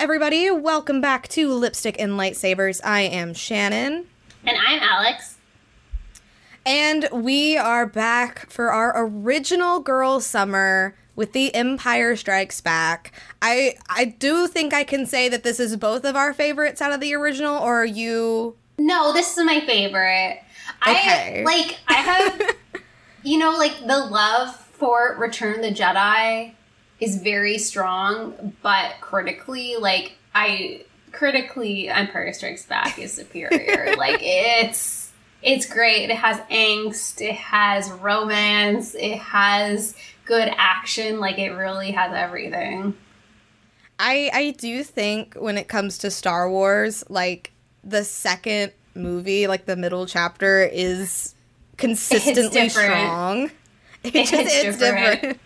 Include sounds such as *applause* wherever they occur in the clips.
Everybody. Welcome back to Lipstick and Lightsabers. I am Shannon. And I'm Alex. And we are back for our original Girl Summer with The Empire Strikes Back. I I do think I can say that this is both of our favorites out of the original, or are you No, this is my favorite. Okay. I like I have *laughs* you know, like the love for Return the Jedi is very strong, but critically, like I critically Empire Strikes Back is superior. *laughs* like it's it's great. It has angst, it has romance, it has good action, like it really has everything. I I do think when it comes to Star Wars, like the second movie, like the middle chapter is consistently different. strong. *laughs* It It's just- different.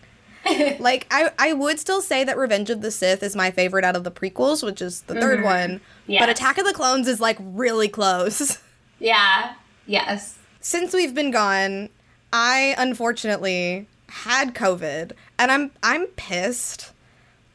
*laughs* like I, I would still say that Revenge of the Sith is my favorite out of the prequels, which is the third Mhm. one. But Attack of the Clones is like really close. *laughs* Yeah. Yes. Since we've been gone, I unfortunately had COVID, and I'm I'm pissed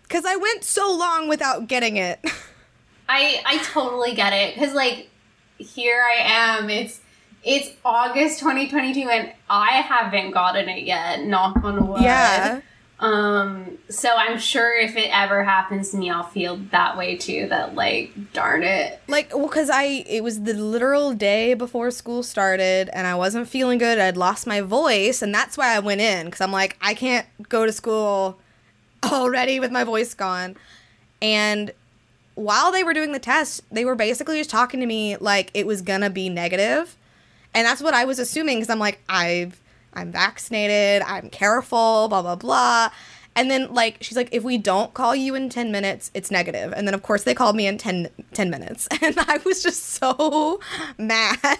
because I went so long without getting it. *laughs* I I totally get it because like here I am. It's it's August 2022 and I haven't gotten it yet. Knock on wood. yeah. Um. So I'm sure if it ever happens to me, I'll feel that way too. That like, darn it. Like, well, because I, it was the literal day before school started and I wasn't feeling good. I'd lost my voice, and that's why I went in because I'm like, I can't go to school already with my voice gone. And while they were doing the test, they were basically just talking to me like it was gonna be negative. And that's what I was assuming because I'm like, I've, I'm vaccinated, I'm careful, blah, blah, blah. And then, like, she's like, if we don't call you in 10 minutes, it's negative. And then, of course, they called me in 10, 10 minutes. *laughs* And I was just so mad. *laughs*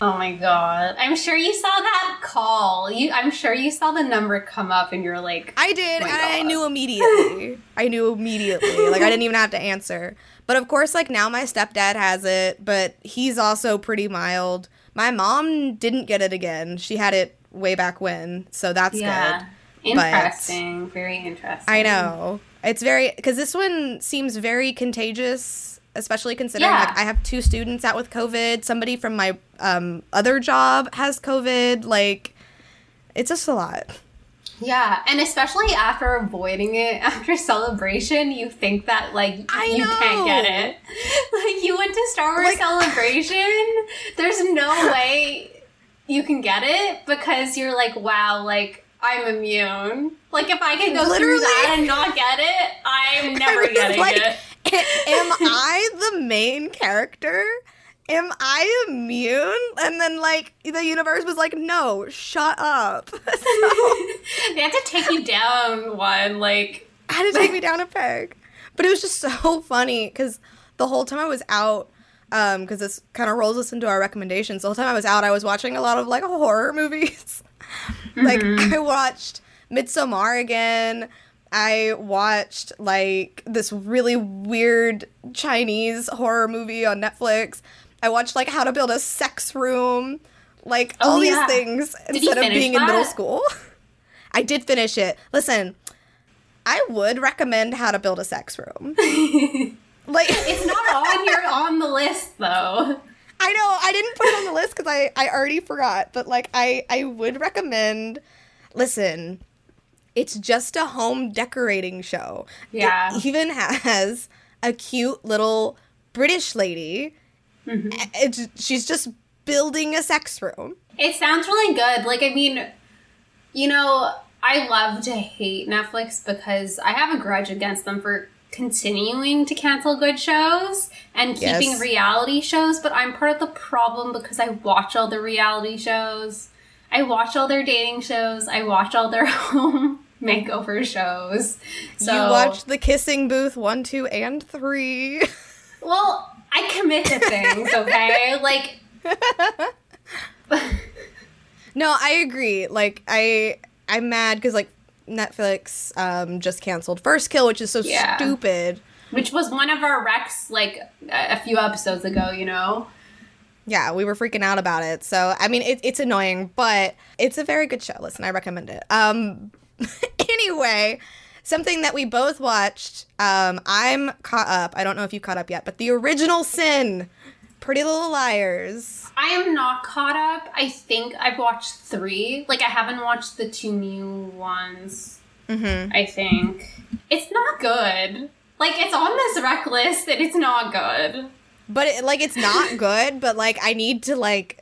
Oh my god. I'm sure you saw that call. You. I'm sure you saw the number come up and you're like, I did, Oh and I knew *laughs* immediately. I knew immediately. Like, I didn't even have to answer. But of course, like, now my stepdad has it, but he's also pretty mild. My mom didn't get it again. She had it way back when. So that's good. yeah. good. Interesting. Very interesting. I know. It's very because this one seems very contagious, especially considering Yeah. like I have two students out with COVID. Somebody from my um, other job has COVID. Like, it's just a lot. Yeah, and especially after avoiding it *laughs* after celebration, you think that like you can't get it. *laughs* Like you went to Star Wars Like- *laughs* celebration, there's no way you can get it because you're like, wow, like I'm immune. Like if I can go through that and not get it, I'm *laughs* never I getting like, it. Am *laughs* I the main character? Am I immune? And then like the universe was like, no, shut up. *laughs* they had to take you down one, like had to take me down a peg. But it was just so funny because the whole time I was out, Um, because this kind of rolls us into our recommendations. The whole time I was out, I was watching a lot of like *laughs* horror movies. *laughs* like I watched Midsommar again. I watched like this really weird Chinese horror movie on Netflix. I watched like How to Build a Sex Room, like Oh, all these things you instead of being in middle school. *laughs* I did finish it. Listen, I would recommend How to Build a Sex Room. Like it's not on *laughs* your on the list though. I know I didn't put it on the list because I I already forgot, but like I I would recommend. Listen, it's just a home decorating show. Yeah. It even has a cute little British lady. Mm-hmm. It's, she's just building a sex room. It sounds really good. Like, I mean, you know, I love to hate Netflix because I have a grudge against them for continuing to cancel good shows and keeping Yes. reality shows, but I'm part of the problem because I watch all the reality shows. I watch all their dating shows. I watch all their *laughs* home makeover shows. So you watched the Kissing Booth one, two, and three. Well, I commit to things, *laughs* okay? like *laughs* No, I agree. Like I I'm mad because like Netflix um just canceled First Kill, which is so Yeah. stupid. which was one of our recs like a few episodes ago, you know. Yeah, we were freaking out about it. So I mean, it, it's annoying, but it's a very good show. Listen, I recommend it. Um, *laughs* anyway, something that we both watched. Um, I'm caught up. I don't know if you caught up yet, but the original Sin, Pretty Little Liars. I am not caught up. I think I've watched three. Like I haven't watched the two new ones. Mm-hmm. I think it's not good. Like it's on this rec list and it's not good. But it, like, it's not *laughs* good. But like, I need to like.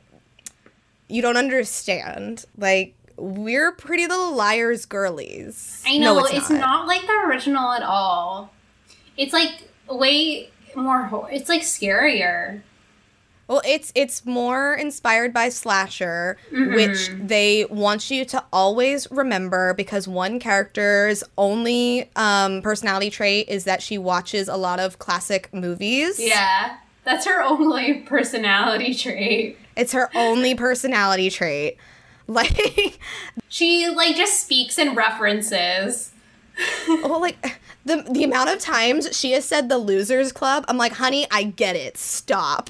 You don't understand. Like, we're Pretty Little Liars girlies. I know No, it's, not. like the original at all. It's like way more. Ho- it's like scarier. Well, it's it's more inspired by slasher, Mm-hmm. which they want you to always remember because one character's only um, personality trait is that she watches a lot of classic movies. Yeah, that's her only personality trait. it's her only personality trait. *laughs* Like, She like just speaks in references. *laughs* well, like the the amount of times she has said the Losers Club, I'm like, honey, I get it. Stop.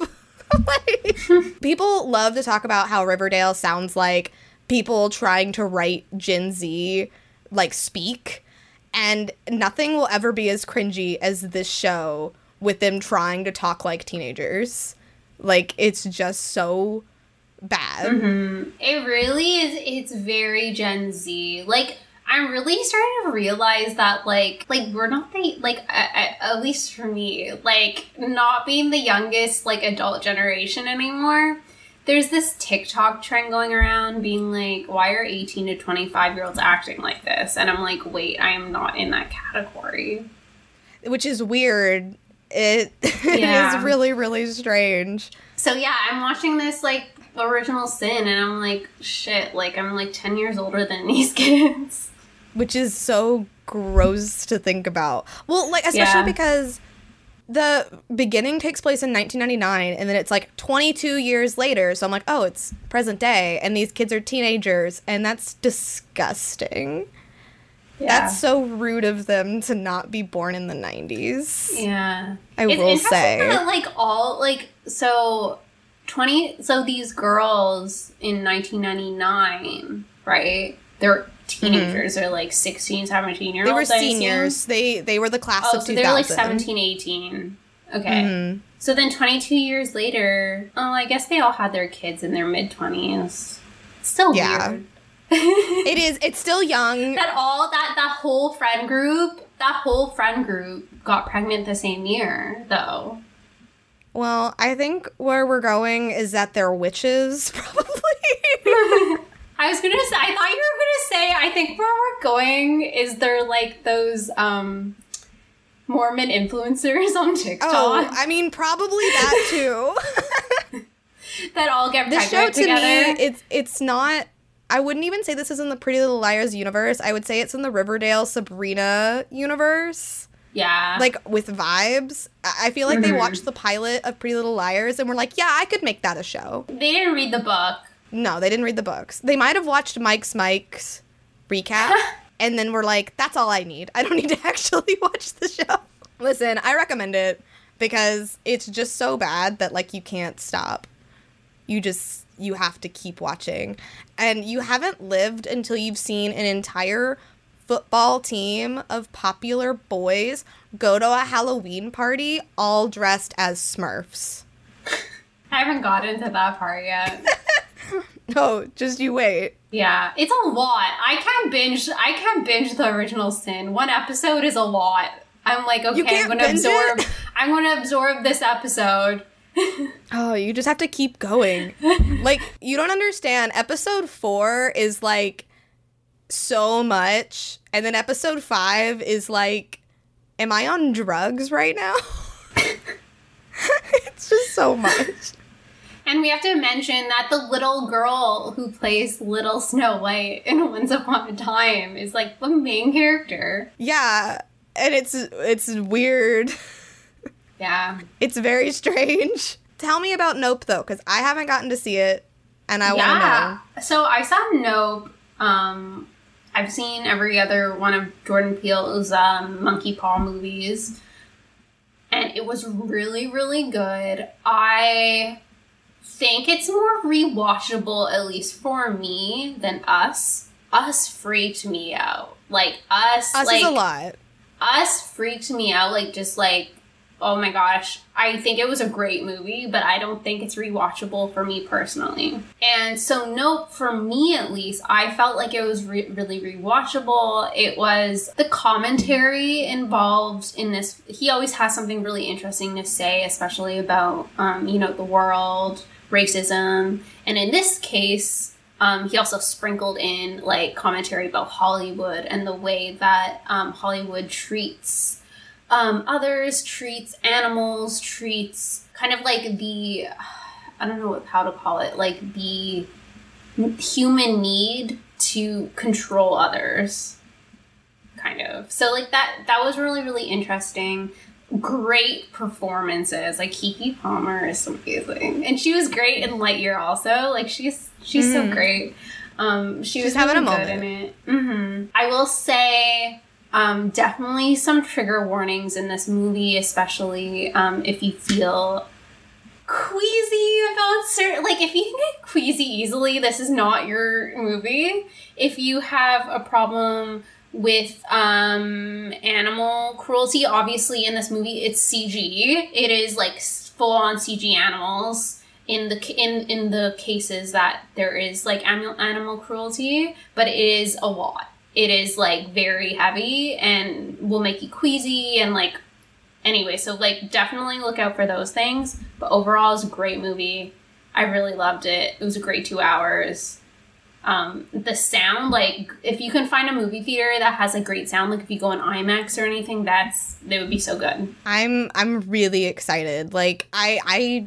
*laughs* like, people love to talk about how Riverdale sounds like people trying to write Gen Z like speak, and nothing will ever be as cringy as this show with them trying to talk like teenagers. Like it's just so bad. Mm-hmm. It really is. It's very Gen Z. Like I'm really starting to realize that like like we're not the like I, at least for me like not being the youngest like adult generation anymore. There's this TikTok trend going around being like, why are 18 to 25 year olds acting like this? And I'm like, wait, I am not in that category. Which is weird. It, *laughs* it Yeah. is really, really strange. So yeah, I'm watching this like original sin and I'm like, shit, like I'm like 10 years older than *laughs* these kids. Which is so gross to think about. Well, like especially Yeah. because the beginning takes place in 1999 and then it's like 22 years later. So I'm like, "Oh, it's present day and these kids are teenagers and that's disgusting." That's so rude of them to not be born in the 90s. Yeah. I It's will interesting say. that, like all like so 20 so these girls in 1999, right? They're teenagers. They're like 16, 17 year Mm-hmm. They were seniors. They they were the class Oh, of so 2000. they were like 17, 18. Okay. Mhm. So then 22 years later, oh, I guess they all had their kids in their mid 20s. Still Yeah. weird. *laughs* It is it's still young. that all that that whole friend group, that whole friend group got pregnant the same year, though. Well, I think where we're going is that they're witches *laughs* probably. *laughs* I was gonna say, I thought you were gonna say, I think where we're going is there like those um Mormon influencers *laughs* on TikTok Oh, I mean, probably that too. *laughs* that all get the pregnant show to together. me, it's it's not. I wouldn't even say this is in the Pretty Little Liars universe. I would say it's in the Riverdale Sabrina universe, yeah. like with vibes. I feel like they Mhm. watched the pilot of Pretty Little Liars and were like, "Yeah, I could make that a show." they didn't read the book. No, they didn't read the books. They might have watched Mike's Mike's recap *laughs* and then were like, "That's all I need. I don't *laughs* need to actually watch the show." Listen, I recommend it because it's just so bad that like you can't stop. You just you have to keep watching. And you haven't lived until you've seen an entire football team of popular boys go to a Halloween party all dressed as Smurfs. *laughs* I haven't gotten to that part yet. *laughs* No, just you wait. yeah, it's a lot. I can't binge. I can't binge the original Sin. One episode is a lot. I'm like, okay, I'm gonna absorb. it? I'm gonna absorb this episode. *laughs* Oh, you just have to keep going. like, you don't understand. Episode four is like so much. And then episode five is like, am I on drugs right now? *laughs* it's just so much. And we have to mention that the little girl who plays Little Snow White in Once Upon a Time is like the main character. Yeah. And it's it's weird. Yeah. *laughs* It's very strange. Tell me about Nope though, because I haven't gotten to see it and I want to know. So I saw Nope. Um, I've seen every other one of Jordan Peele's um, Monkey Paw movies, and it was really, really good. I think it's more rewatchable, at least for me, than Us. us freaked me out. Like us, Us like is a lot. us freaked me out. Like just like oh my gosh, I think it was a great movie, but I don't think it's rewatchable for me personally. And so, nope, for me at least, I felt like it was re- really rewatchable. It was the commentary involved in this. He always has something really interesting to say, especially about, um, you know, the world, racism. And in this case, um, he also sprinkled in like commentary about Hollywood and the way that um, Hollywood treats um, others treats animals treats kind of like the i don't know what, how to call it like the human need to control others kind of so like that that was really really interesting great performances like Keke Palmer is amazing and she was great in lightyear also like she's she's so great um she She's was having a really good moment. in it Mm-hmm. i will say um, definitely some trigger warnings in this movie, especially um, if you feel queasy about certain. Like, if you can get queasy easily, this is not your movie. If you have a problem with um, animal cruelty, obviously in this movie it's CG. It is like full on CG animals in the in in the cases that there is like animal animal cruelty, but it is a lot. It is like very heavy and will make you queasy and like anyway so like definitely look out for those things. But overall it's a great movie. I really loved it. It was a great two hours um, the sound like if you can find a movie theater that has a great sound like if you go on imax or anything that's they would be so good I'm I'm really excited. Like I I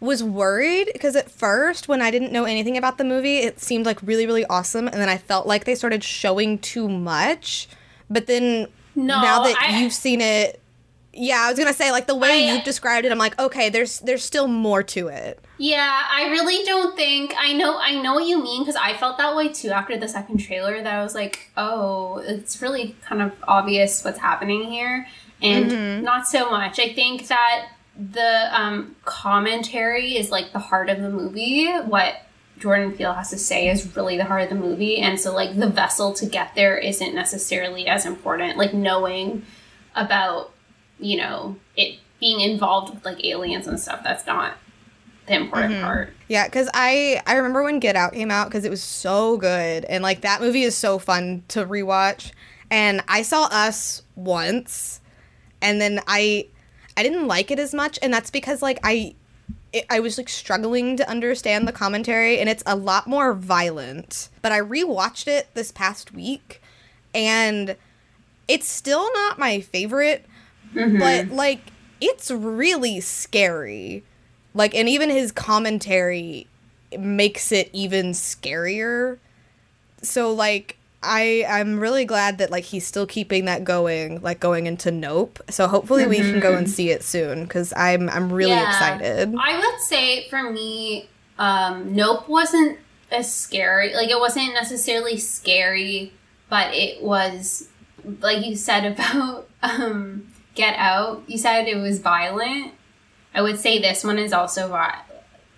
was worried because at first when I didn't know anything about the movie, it seemed like really really awesome and then I felt like they started showing too much. But then no now that I- you've seen it yeah, I was gonna say like the way I- you've described it, I'm like, okay, there's there's still more to it. Yeah, I really don't think I know. I know what you mean because I felt that way too after the second trailer. That I was like, oh, it's really kind of obvious what's happening here, and not so much. I think that the um, commentary is like the heart of the movie. What Jordan Peele has to say is really the heart of the movie, and so like the vessel to get there isn't necessarily as important. Like knowing about you know it being involved with like aliens and stuff. That's not the important mm-hmm. part. Yeah, because I I remember when Get Out came out because it was so good and like that movie is so fun to rewatch. And I saw Us once, and then I I didn't like it as much, and that's because like I it, I was like struggling to understand the commentary, and it's a lot more violent. But I rewatched it this past week, and it's still not my favorite, but like it's really scary. Like and even his commentary makes it even scarier. So like i i'm really glad that like he's still keeping that going like going into nope. So hopefully we can go and see it soon because i'm i'm really Yeah. excited. I would say for me, um, Nope wasn't as scary. Like it wasn't necessarily scary, but it was like you said about *laughs* um, Get Out. You said it was violent. I would say this one is also vi-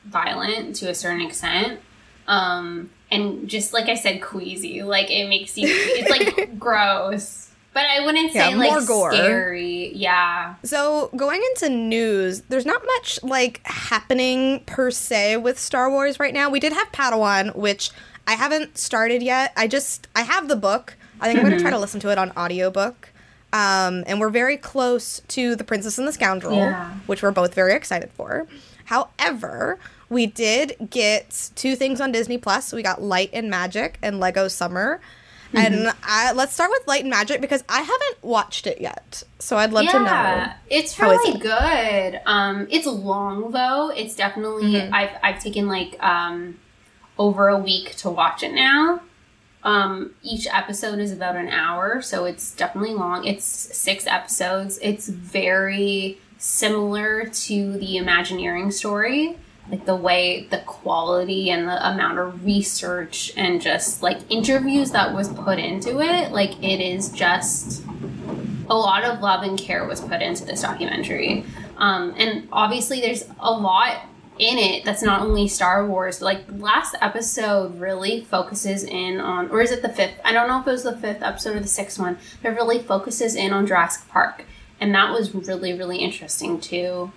violent to a certain extent. Um, and just like I said, queasy. Like it makes you. It's like *laughs* gross. But I wouldn't say Yeah, like gore. scary. Yeah. So, going into news, there's not much like happening per se with Star Wars right now. We did have Padawan, which I haven't started yet. I just I have the book. I think I'm going to try to listen to it on audiobook. Um, and we're very close to The Princess and the Scoundrel, Yeah. which we're both very excited for. However, we did get two things on Disney Plus. We got Light and Magic and Lego Summer. And I, let's start with Light and Magic because I haven't watched it yet. So I'd love to know. It's really it? good. Um, it's long though. It's definitely Mm-hmm. I've I've taken like um over a week to watch it now. Um, each episode is about an hour, so it's definitely long. It's six episodes. It's very similar to the Imagineering story. Like the way, the quality, and the amount of research and just like interviews that was put into it. Like it is just a lot of love and care was put into this documentary. Um, and obviously, there's a lot in it that's not only Star Wars. Like last episode really focuses in on, or is it the fifth? I don't know if it was the fifth episode or the sixth one. But really focuses in on Jurassic Park, and that was really really interesting too.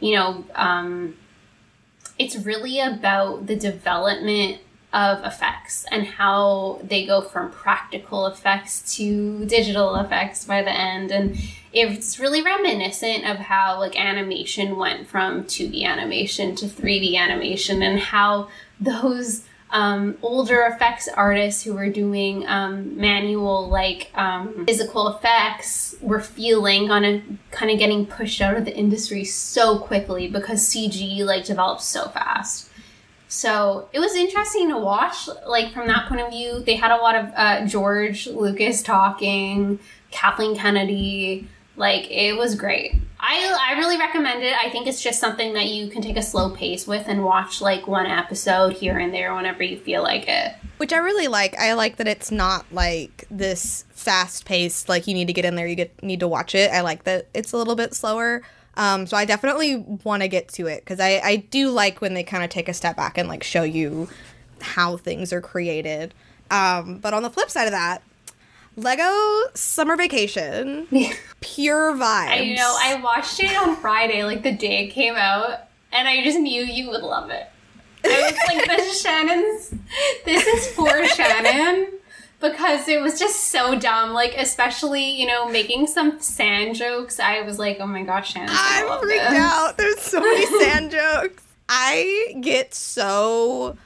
You know, um, it's really about the development of effects and how they go from practical effects to digital effects by the end and it's really reminiscent of how like animation went from 2D animation to 3D animation and how those um, older effects artists who were doing um, manual like um, physical effects were feeling on a kind of getting pushed out of the industry so quickly because CG like developed so fast. So it was interesting to watch, like from that point of view. They had a lot of uh, George Lucas talking, Kathleen Kennedy. Like it was great. I I really recommend it. I think it's just something that you can take a slow pace with and watch like one episode here and there whenever you feel like it. Which I really like. I like that it's not like this fast paced, like you need to get in there, you get need to watch it. I like that it's a little bit slower. Um, so I definitely want to get to it because I, I do like when they kind of take a step back and like show you how things are created. Um, but on the flip side of that, Lego Summer Vacation, *laughs* pure vibes. I know. I watched it on Friday, like the day it came out, and I just knew you would love it. I was like, "This is Shannon's. This is for *laughs* Shannon." Because it was just so dumb. Like, especially, you know, making some sand jokes. I was like, oh my gosh, Shannon. I'm freaked this. out. There's so many *laughs* sand jokes. I get so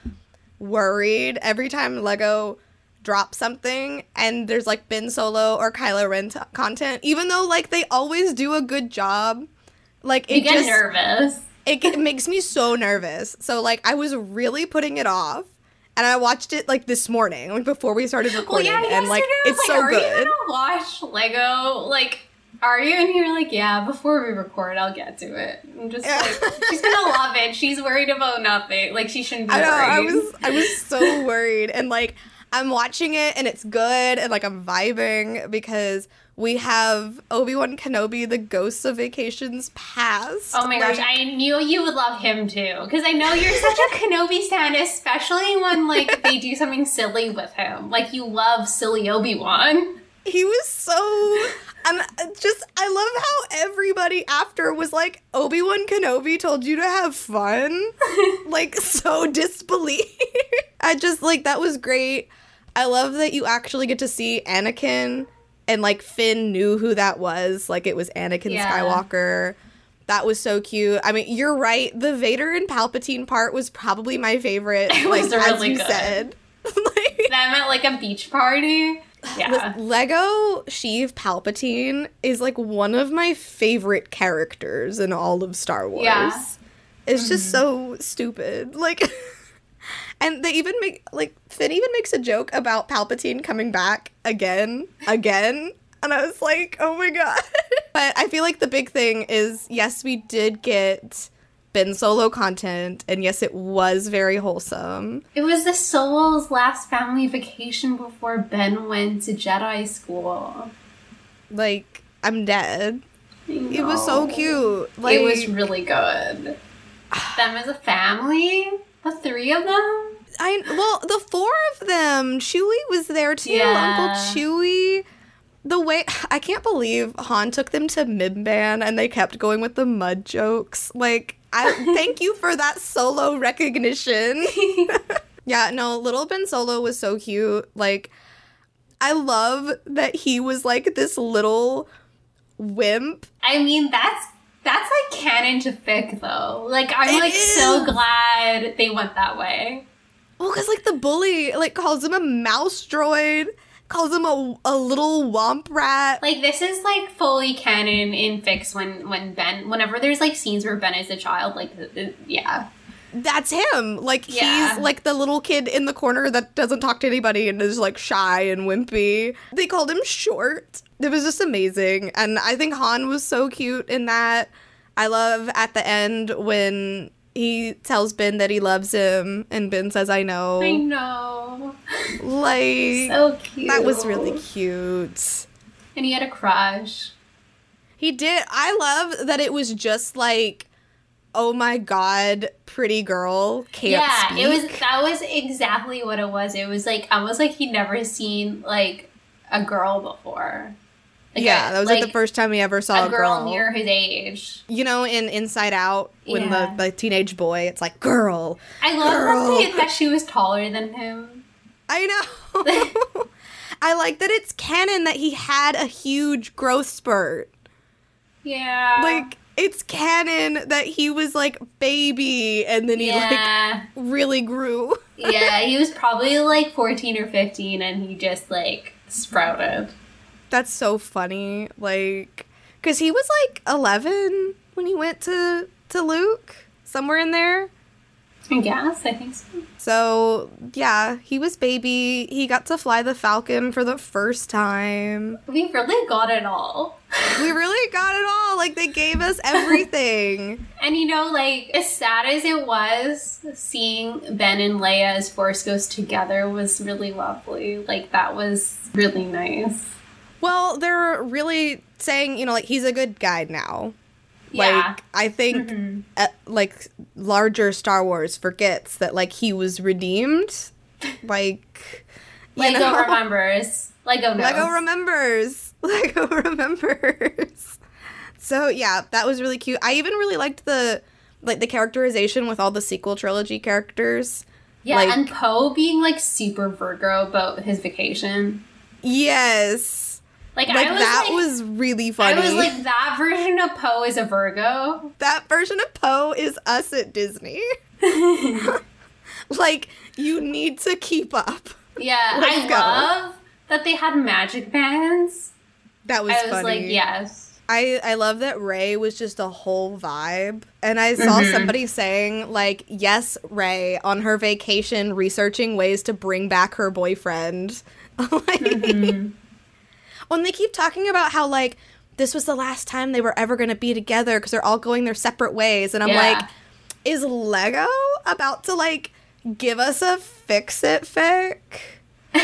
worried every time Lego drops something and there's like Ben Solo or Kylo Ren t- content, even though like they always do a good job. Like it you get just, nervous. It, it makes me so nervous. So like I was really putting it off and I watched it like this morning, like before we started recording, well, yeah, and like it's like, so are good. Are you gonna watch Lego? Like, are you? And you're like, yeah. Before we record, I'll get to it. I'm just yeah. *laughs* like, she's gonna love it. She's worried about nothing. Like she shouldn't be. I know. Worried. I was. I was *laughs* so worried, and like I'm watching it, and it's good, and like I'm vibing because we have Obi Wan Kenobi, the Ghosts of Vacations Past. Oh my like, gosh, I knew you would love him too, because I know you're such a *laughs* Kenobi stan, especially when like they do something silly with him. Like you love silly Obi Wan. He was so. And just, I love how everybody after was like, Obi Wan Kenobi told you to have fun. *laughs* like, so disbelief. *laughs* I just, like, that was great. I love that you actually get to see Anakin and like Finn knew who that was. Like it was Anakin yeah. Skywalker. That was so cute. I mean, you're right. The Vader and Palpatine part was probably my favorite. *laughs* It like really as you good. said, *laughs* like, that meant like a beach party. *sighs* Yeah. Lego Sheev Palpatine is like one of my favorite characters in all of Star Wars. Yeah. It's mm-hmm. just so stupid. Like *laughs* And they even make like Finn even makes a joke about Palpatine coming back again, again. And I was like, oh my god. *laughs* but I feel like the big thing is yes, we did get Ben Solo content, and yes, it was very wholesome. It was the Solo's last family vacation before Ben went to Jedi school. Like, I'm dead. It was so cute. Like, it was really good. them as a family, the three of them. I well, the four of them. Chewie was there too. Yeah. Uncle Chewie. The way I can't believe Han took them to Mimban and they kept going with the mud jokes. Like, I *laughs* thank you for that solo recognition. *laughs* *laughs* yeah, no, little Ben Solo was so cute. Like, I love that he was like this little wimp. I mean, that's that's like canon to fic though. Like I'm it like is. so glad they went that way. Well, because like the bully like calls him a mouse droid, calls him a, a little womp rat. Like this is like fully canon in fix when when Ben whenever there's like scenes where Ben is a child, like yeah. That's him. Like yeah. he's like the little kid in the corner that doesn't talk to anybody and is like shy and wimpy. They called him short. It was just amazing. And I think Han was so cute in that. I love at the end when he tells Ben that he loves him, and Ben says, "I know." I know. Like so cute. That was really cute. And he had a crush. He did. I love that it was just like oh my god, pretty girl can't yeah, speak. it was that was exactly what it was. It was like almost like he'd never seen like a girl before. Like yeah, a- that was like, the first time we ever saw a girl near his age. You know, in Inside Out, when Yeah. the, the teenage boy, it's like girl. I love Girl. that she was taller than him. I know. *laughs* I like that it's canon that he had a huge growth spurt. Yeah. Like it's canon that he was like baby and then he like really grew. *laughs* yeah, he was probably like 14 or 15 and he just like sprouted. That's so funny. Like cuz he was like 11 when he went to to Luke, somewhere in there. I guess, I think so. So, yeah, he was baby. He got to fly the Falcon for the first time. We really got it all. We really got it all. Like, they gave us everything. *laughs* And you know, like, as sad as it was, seeing Ben and Leia as Force Ghosts together was really lovely. Like, that was really nice. well, they're really saying, you know, like, he's a good guy now. Yeah. Like, I think, Mhm. uh, like, larger Star Wars forgets that, like, he was redeemed. *laughs* Like, Lego know? remembers. Lego knows. Lego remembers. *laughs* Lego remembers. So yeah, that was really cute. I even really liked the like the characterization with all the sequel trilogy characters. yeah, like- and Poe being like super Virgo about his vacation. Yes. Like, Like I was that like, was really funny. I was like, that version of Poe is a Virgo. that version of Poe is us at Disney. *laughs* *laughs* like you need to keep up. Yeah, Let's I go. love that they had magic bands. That was, I was funny. like, yes. I I love that Rey was just a whole vibe. And I saw Mhm. somebody saying like, "Yes, Rey on her vacation researching ways to bring back her boyfriend." *laughs* like, Mhm. When they keep talking about how like this was the last time they were ever going to be together because they're all going their separate ways and I'm Yeah. like, is Lego about to like give us a fix it fic? *laughs*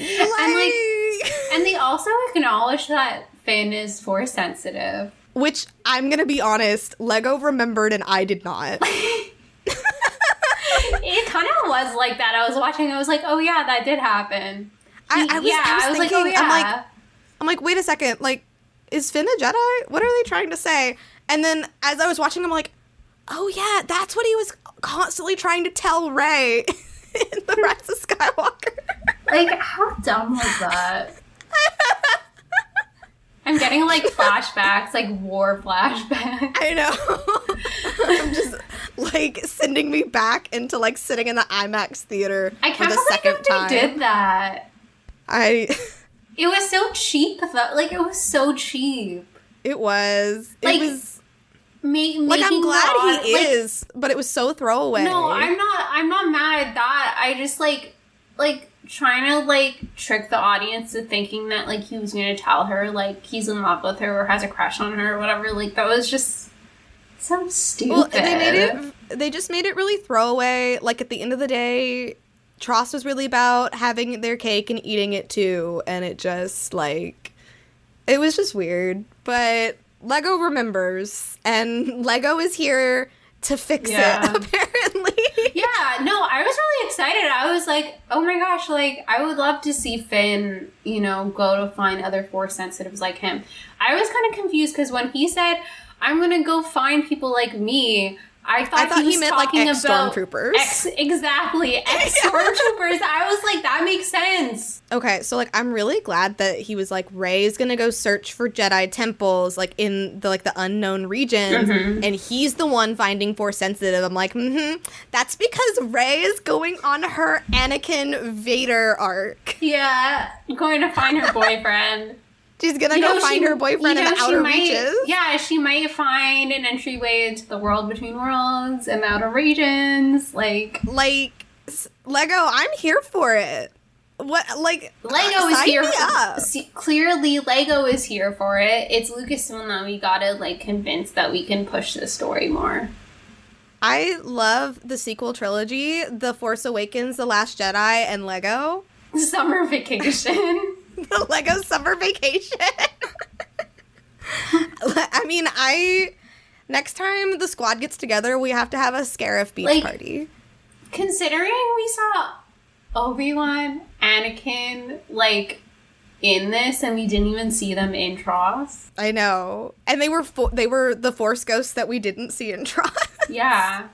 like- And they also acknowledge that Finn is force sensitive. which I'm gonna be honest, Lego remembered and I did not. *laughs* *laughs* It kind of was like that. I was watching. I was like, oh yeah, that did happen. I, I was, yeah, I was, thinking, like, oh yeah. I'm like, I'm like, wait a second, like, is Finn a Jedi? What are they trying to say? And then as I was watching, I'm like, oh yeah, that's what he was constantly trying to tell Rey *laughs* in the Rise of Skywalker. like, how dumb was that? *laughs* I'm getting like flashbacks, like war flashbacks. I know. *laughs* I'm just like sending me back into like sitting in the IMAX theater I for can't the believe second they time. did that. I. *laughs* It was so cheap, though. Like it was so cheap. It was. It Like, was Ma- like I'm glad he like, is, but it was so throwaway. No, I'm not. I'm not mad at that. I just like, like trying to like trick the audience to thinking that like he was gonna tell her like he's in love with her or has a crush on her or whatever. Like that was just so stupid. Well, they made it. They just made it really throwaway. Like at the end of the day, TROS was really about having their cake and eating it too, and it just like it was just weird. But Lego remembers, and *laughs* Lego is here to fix Yeah. it. *laughs* Apparently, Yeah, no, I was really excited. I was like, oh my gosh, like I would love to see Finn, you know, go to find other force sensitives like him. I was kind of confused because when he said, "I'm gonna go find people like me," I thought, I thought he, he meant like ex stormtroopers. Ex- exactly, *laughs* ex stormtroopers. I was like, that makes sense. Okay, so like I'm really glad that he was like Rey is gonna go search for Jedi temples like in the like the unknown regions, Mhm. and he's the one finding force sensitive. I'm like, mm-hmm. That's because Rey is going on her Anakin Vader arc. Yeah, going to find her *laughs* boyfriend. She's gonna You go know, find she- her boyfriend you in the outer might- reaches. Yeah, she might find an entryway into the world between worlds and the outer regions. Like Like Lego, I'm here for it. What like Lego uh, is here. up. See, clearly, Lego is here for it. It's Lucasfilm that we gotta like convince that we can push the story more. I love the sequel trilogy, The Force Awakens, The Last Jedi, and Lego. *laughs* Summer vacation. *laughs* *laughs* the Lego summer vacation. *laughs* I mean, I Next time the squad gets together, we have to have a Scarif beach Like- party. Considering we saw Obi Wan, Anakin, like in this, and we didn't even see them in TROS. I know, and they were fo- they were the Force ghosts that we didn't see in *laughs* Tron. Yeah.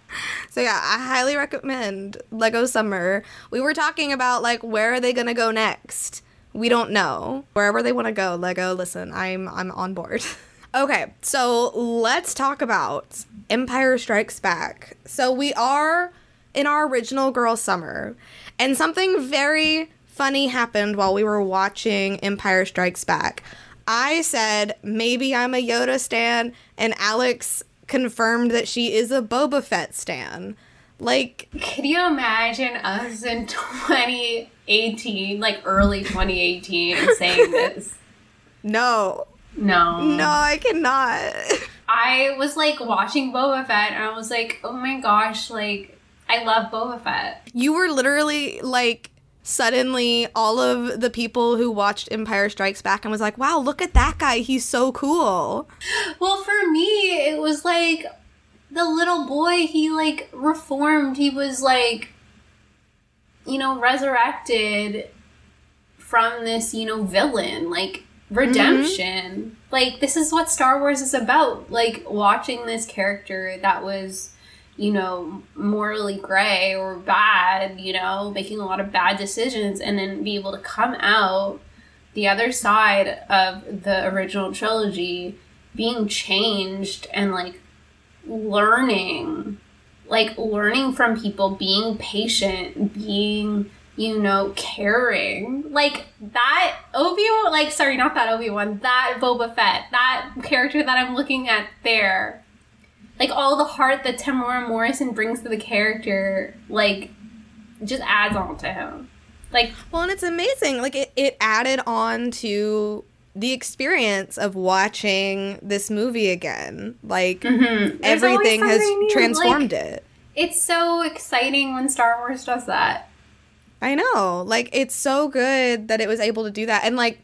so yeah, I highly recommend Lego Summer. We were talking about like where are they gonna go next? We don't know. Wherever they want to go, Lego. Listen, I'm I'm on board. *laughs* okay, so let's talk about Empire Strikes Back. So we are in our original Girl Summer, and something very funny happened while we were watching Empire Strikes Back. I said maybe I'm a Yoda stan, and Alex confirmed that she is a Boba Fett stan. Like, Could you imagine us in *laughs* 2018, like early 2018, saying this? *laughs* no, No. no, I cannot. *laughs* I was like watching Boba Fett and I was like, oh my gosh, like, I love Boba Fett. You were literally like suddenly all of the people who watched Empire Strikes Back and was like, "Wow, look at that guy. He's so cool." Well, for me, it was like the little boy, he like reformed. He was like, you know, resurrected from this, you know, villain. Like, redemption. Like, this is what Star Wars is about. Like, watching this character that was. You know, morally gray or bad, you know, making a lot of bad decisions, and then be able to come out the other side of the original trilogy being changed and like learning like learning from people being patient being you know caring like that obi-wan like sorry not that obi-wan that boba fett that character that i'm looking at there like all the heart that Temuera Morrison brings to the character like just adds on to him like Well, and it's amazing. Like it, it added on to the experience of watching this movie again. Like There's everything has new, transformed like- it. it's so exciting when star wars does that I know. Like it's so good that it was able to do that. And like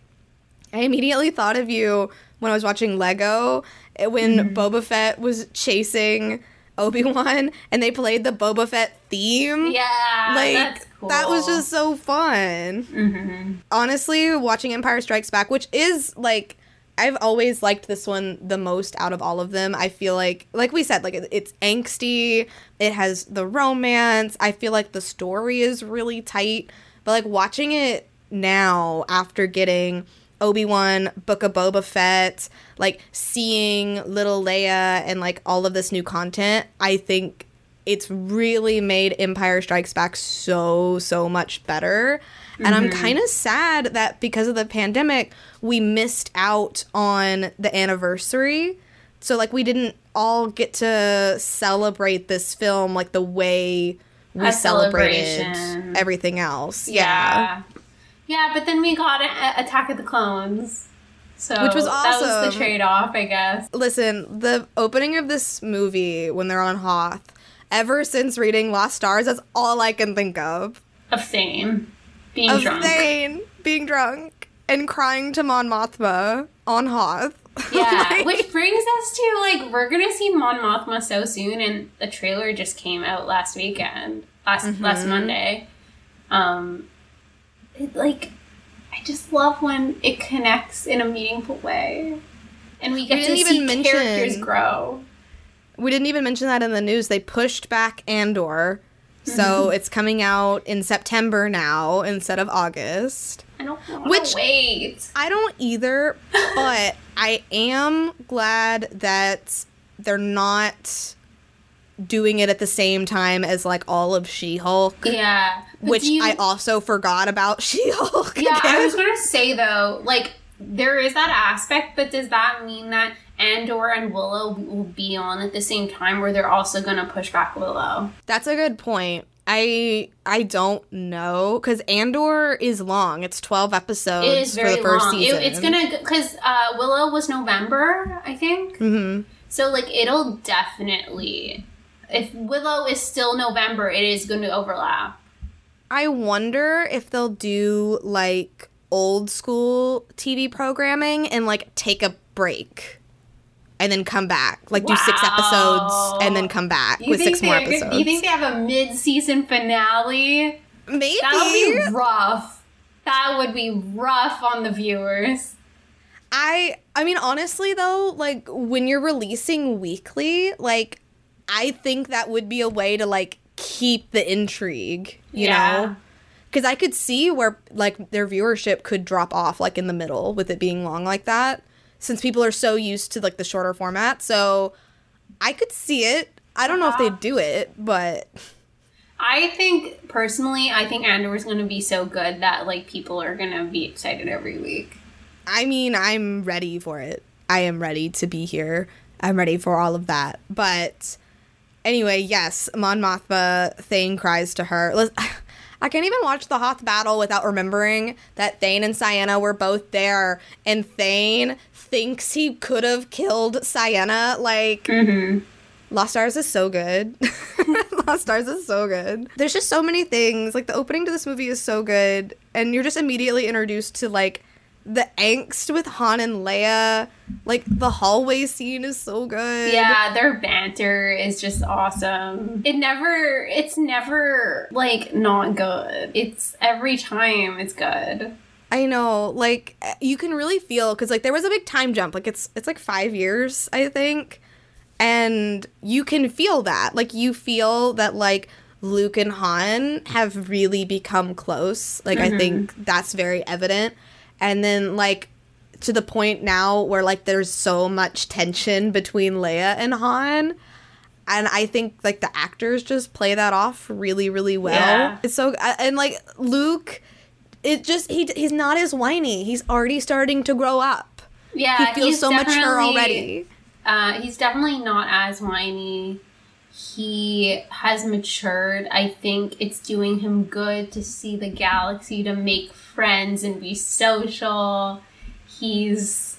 I immediately thought of you when I was watching Lego eh, when Mm-hmm. Boba Fett was chasing Obi-Wan and they played the Boba Fett theme. Yeah, Like that's cool. that was just so fun. hmm Honestly, watching Empire Strikes Back, which is like I've always liked this one the most out of all of them. I feel like like we said like it- it's angsty, it has the romance. I feel like the story is really tight, but like watching it now after getting Obi-Wan, Book of Boba Fett, like seeing little Leia and like all of this new content, I think it's really made Empire Strikes Back so so much better. And I'm mm-hmm. kind of sad that because of the pandemic, we missed out on the anniversary. So like we didn't all get to celebrate this film like the way we celebrated everything else. yeah. yeah but then we got a- Attack of the Clones so Which was awesome. that was the trade-off I guess Listen, the opening of this movie when they're on Hoth, ever since reading Lost Stars, that's all I can think of. of Thane being Of drunk Thane being drunk and crying to Mon Mothma on Hoth. *laughs* yeah Like- which brings us to like we're gonna see Mon Mothma so soon and the trailer just came out last weekend last last Mm-hmm. Monday um it, like I just love when it connects in a meaningful way and we get We to see even mention- characters grow We didn't even mention that in the news. They pushed back Andor. So mm-hmm. it's coming out in September now instead of August. I don't Which- wait. I don't either, *laughs* but I am glad that they're not doing it at the same time as like all of She-Hulk, Yeah. Which you- I also forgot about *laughs* She-Hulk. Yeah, I was gonna say though, like there is that aspect, but does that mean that Andor and Willow will be on at the same time, where they're also gonna push back Willow? That's a good point. I I don't know because Andor is long. It's twelve episodes It is very for the first long. It- season. it's gonna because uh, Willow was November, I think. hmm So like it'll definitely. If Willow is still November, it is going to overlap. I wonder if they'll do like old school TV programming and like take a break and then come back. Like do six episodes and then come back You with six more episodes. You think they have a mid-season finale? Maybe. that would be rough. That would be rough on the viewers. I I mean honestly though, like when you're releasing weekly, like I think that would be a way to like keep the intrigue, you Yeah. know? Cuz I could see where like their viewership could drop off like in the middle with it being long like that since people are so used to like the shorter format. So I could see it. I don't know if they'd do it, but I think personally, I think Andor is going to be so good that like people are going to be excited every week. I mean, I'm ready for it. I am ready to be here. I'm ready for all of that. But anyway, yes, Mon Mothma, Thane cries to her. *laughs* I can't even watch the Hoth battle without remembering that Thane and Ciena were both there, and Thane thinks he could have killed Ciena. Like, Mm-hmm. Lost Stars is so good. *laughs* Lost Stars is so good. There's just so many things. Like the opening to this movie is so good, and you're just immediately introduced to like the angst with Han and Leia. Like the hallway scene is so good. Yeah, their banter is just awesome. It never, it's never like not good. It's every time it's good. I know. Like eh, you can really feel because like there was a big time jump. Like it's it's like five years, I think, and you can feel that. Like you feel that like Luke and Han have really become close. Like I think mm-hmm. that's very evident. And then like to the point now where like there's so much tension between Leia and Han. And I think like the actors just play that off really, really well. Yeah. It's so and like Luke, it just he he's not as whiny. He's already starting to grow up. Yeah, He feels so mature already. Uh, he's definitely not as whiny. He has matured. I think it's doing him good to see the galaxy, to make friends and be social. He's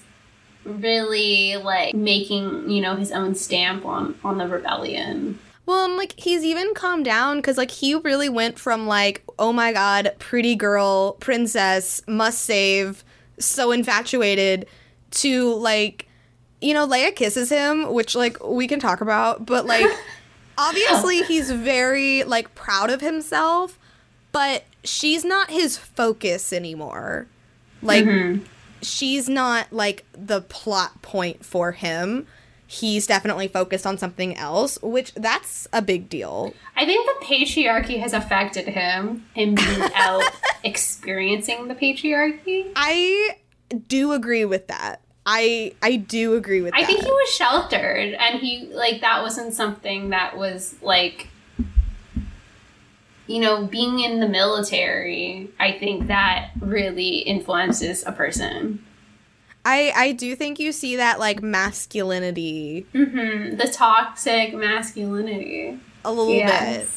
really like making, you know, his own stamp on on the rebellion. Well, and like he's even calmed down because like he really went from like, oh my god, pretty girl, princess, must save, so infatuated, to like, you know, Leia kisses him, which like we can talk about, but like *laughs* obviously he's very like proud of himself, but she's not his focus anymore. Like mm-hmm. she's not like the plot point for him. He's definitely focused on something else, which that's a big deal. I think the patriarchy has affected him. Him being *laughs* out experiencing the patriarchy. I do agree with that. I I do agree with that. I that. think he was sheltered, and he like that wasn't something that was like, you know, being in the military. I think that really influences a person. I I do think you see that like masculinity hmm The toxic masculinity. a little Yes. bit.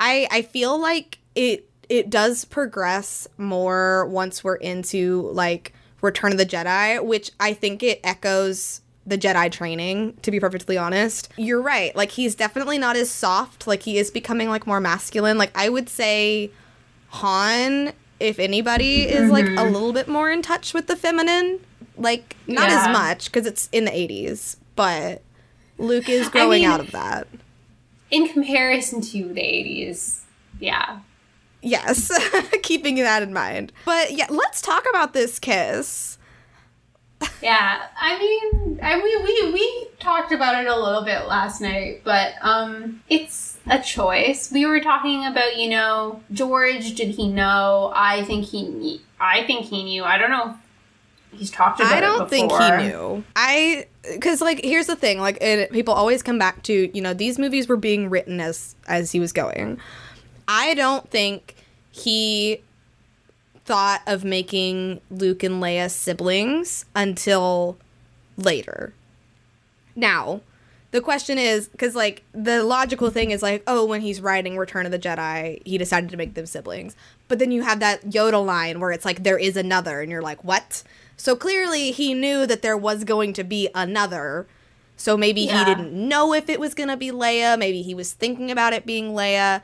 I I feel like it it does progress more once we're into like Return of the Jedi, which I think it echoes the Jedi training, to be perfectly honest. You're right. Like he's definitely not as soft. Like he is becoming like more masculine. Like I would say Han, if anybody, is like a little bit more in touch with the feminine. Like not Yeah. as much because it's in the 80s, but Luke is growing mean- out of that. In comparison to the eighties, yeah. Yes, *laughs* keeping that in mind. But yeah, let's talk about this kiss. Yeah, I mean, I mean, we we talked about it a little bit last night, but um, it's a choice. We were talking about, you know, George. Did he know? I think he. I think he knew. I don't know. He's talked about. It. I don't think he knew. I because like here's the thing, like it, people always come back to you know these movies were being written as as he was going. I don't think he thought of making Luke and Leia siblings until later. Now, the question is because like the logical thing is like oh when he's writing Return of the Jedi he decided to make them siblings, but then you have that Yoda line where it's like there is another and you're like what? So clearly he knew that there was going to be another. So maybe he didn't know if it was going to be Leia. Maybe he was thinking about it being Leia.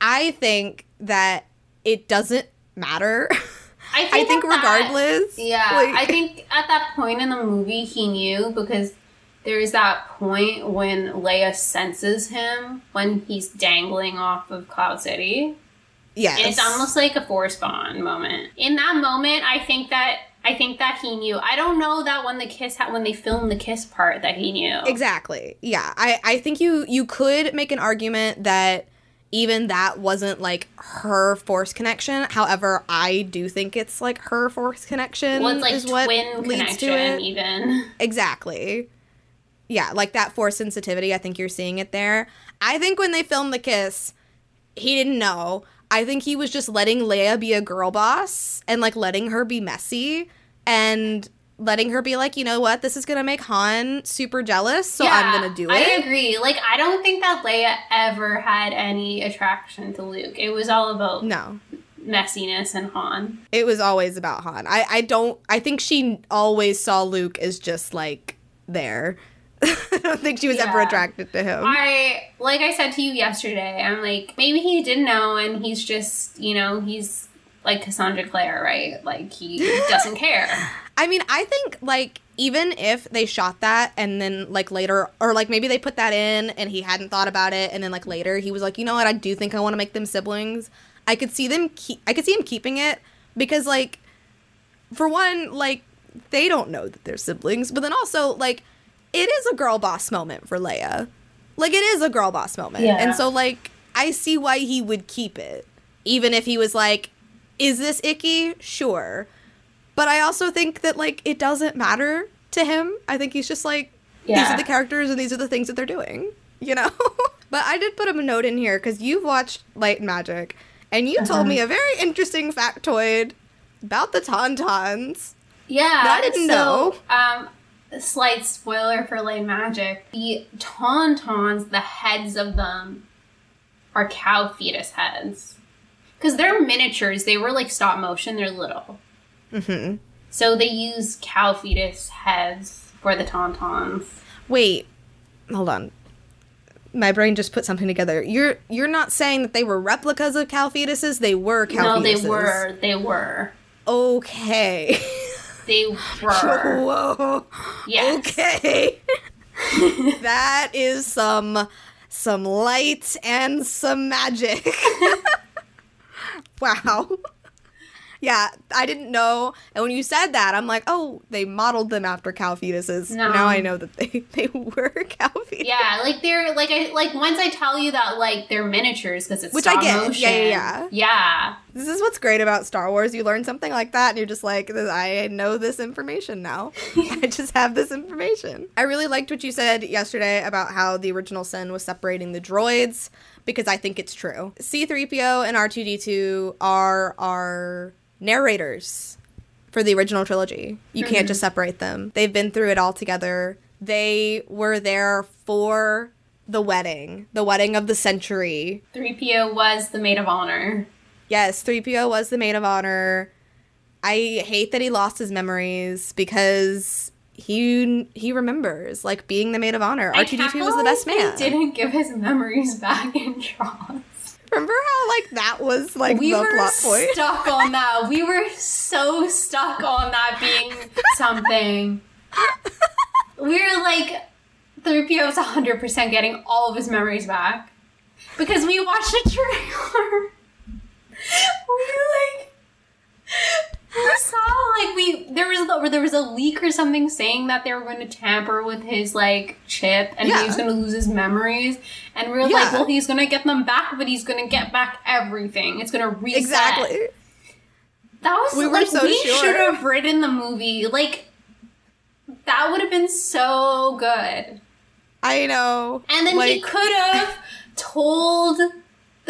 I think that it doesn't matter. *laughs* I I think at that- regardless. Yeah, like- I think at that point in the movie he knew because there's that point when Leia senses him when he's dangling off of Cloud City. Yes. It's almost like a force bond moment. In that moment, I think that I think that he knew. I don't know that when the kiss ha- when they filmed the kiss part that he knew. Exactly. Yeah. I, I think you you could make an argument that even that wasn't like her force connection. However, I do think it's like her force connection. Well, like is what twin leads to connection, it. even. *laughs* Exactly. Yeah, like that force sensitivity. I think you're seeing it there. I think when they filmed the kiss, he didn't know. I think he was just letting Leia be a girl boss and like letting her be messy and letting her be like, you know what, this is gonna make Han super jealous, so I'm gonna do it. I agree. Like, I don't think that Leia ever had any attraction to Luke. It was all about no. messiness and Han. It was always about Han. I, I don't I think she always saw Luke as just like there. *laughs* I don't think she was ever attracted to him. I like I said to you yesterday. I'm like maybe he didn't know, and he's just you know he's like Cassandra Clare, right? Like he *laughs* doesn't care. I mean, I think like even if they shot that and then like later or like maybe they put that in and he hadn't thought about it and then like later he was like, "You know what? I do think I want to make them siblings." I could see them keep I could see him keeping it because like for one, like they don't know that they're siblings, but then also like it is a girl boss moment for Leia. Like it is a girl boss moment. Yeah. And so like I see why he would keep it even if he was like is this icky? Sure. But I also think that like it doesn't matter to him. I think he's just like these are the characters and these are the things that they're doing, *laughs* you know? *laughs* but I did put a note in here cuz you've watched Light and Magic and you told Uh-huh. me a very interesting factoid about the Tauntauns. Yeah, I didn't so, know. Um, slight spoiler for Lay Magic: the Tauntauns, the heads of them, are cow fetus heads because they're miniatures. They were like stop motion. They're little, Mhm. so they use cow fetus heads for the Tauntauns. Wait. Hold on. My brain just put something together. You're you're not saying that they were replicas of cow fetuses? They were cow no, fetuses. they were. They were. Okay. *laughs* They were. Whoa. Yes. Okay. *laughs* that is some some light and some magic. *laughs* wow. Yeah, I didn't know. And when you said that, I'm like, oh, they modeled them after cow fetuses. No. Now I know that they, *laughs* they were cow fetuses. Yeah, like they're like I like once I tell you that like they're miniatures because it's Which I get. Yeah, motion. yeah, yeah. Yeah. This is what's great about Star Wars. You learn something like that, and you're just like, I know this information now. *laughs* I just have this information. I really liked what you said yesterday about how the original sin was separating the droids because I think it's true. C3PO and R2D2 are our narrators for the original trilogy. You can't just mm-hmm. separate them. They've been through it all together. They were there for the wedding, the wedding of the century. 3PO was the maid of honor. Yes, 3PO was the maid of honor. I hate that he lost his memories because he he remembers like being the maid of honor. I R2D2 can't was the best man. He didn't give his memories back in Jaws. Remember how like that was like we the were plot point? stuck on that. We were so stuck on that being something. we were like, 3PO was 100% getting all of his memories back. Because we watched a trailer. We like we saw like we there was there was a leak or something saying that they were going to tamper with his like chip and Yeah. he was going to lose his memories and we were like Yeah. well he's going to get them back but he's going to get back everything it's going to reset Exactly. that was We were like so we sure. should have written the movie like that would have been so good I know. and then he could have told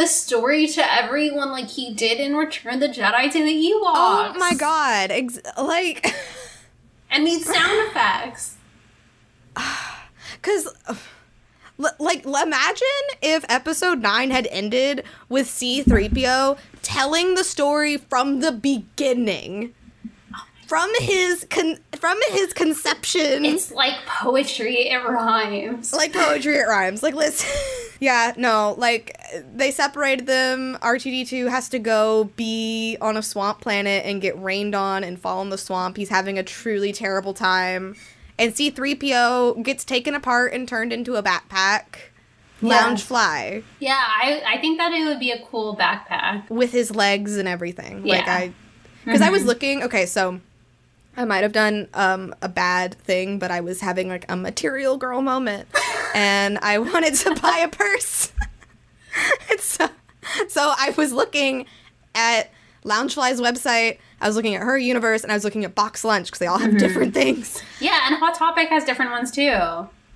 the story to everyone like he did in Return of the Jedi to the Ewoks. Oh my god. Ex- like *laughs* And these sound effects. *sighs* Because, *sighs* like, imagine if episode 9 had ended with C3PO telling the story from the beginning. From his con- from his conception, It's like poetry, it rhymes. like poetry, it rhymes. Like, listen, *laughs* yeah, no, like they separated them. R2D2 has to go be on a swamp planet and get rained on and fall in the swamp. He's having a truly terrible time, and C3PO gets taken apart and turned into a backpack. Yeah. Loungefly Yeah, I, I think that it would be a cool backpack. with his legs and everything. Like Yeah. I because I was mm-hmm. looking, okay, so I might have done um, a bad thing, but I was having like a material girl moment, *laughs* and I wanted to buy a purse. *laughs* so, so I was looking at Loungefly's website. I was looking at her universe, and I was looking at Box Lunch because they all have different things. Yeah, and Hot Topic has different ones too.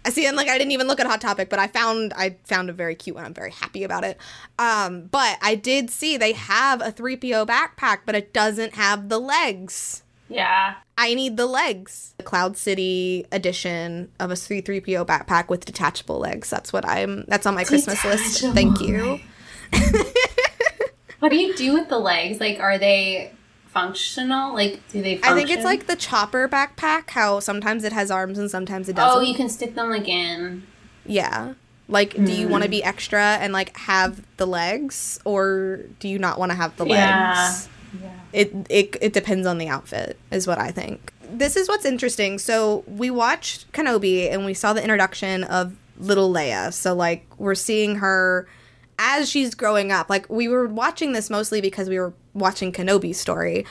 I see, and like I didn't even look at Hot Topic, but I found I found a very cute one. I'm very happy about it. Um, but I did see they have a 3PO backpack, but it doesn't have the legs. Yeah. I need the legs. The Cloud City edition of a C3PO backpack with detachable legs. That's what I'm that's on my Christmas list. Thank you. *laughs* What do you do with the legs? Like, are they functional? Like, do they? I think it's like the chopper backpack, how sometimes it has arms and sometimes it doesn't. Oh, you can stick them like in. yeah. Like, do you want to hmm. be extra and like have the legs, or do you not want to have the legs? Yeah. It, it it depends on the outfit is what i think. This is what's interesting. So we watched kenobi and we saw the introduction of little leia. So like we're seeing her as she's growing up. Like we were watching this mostly because we were watching kenobi's story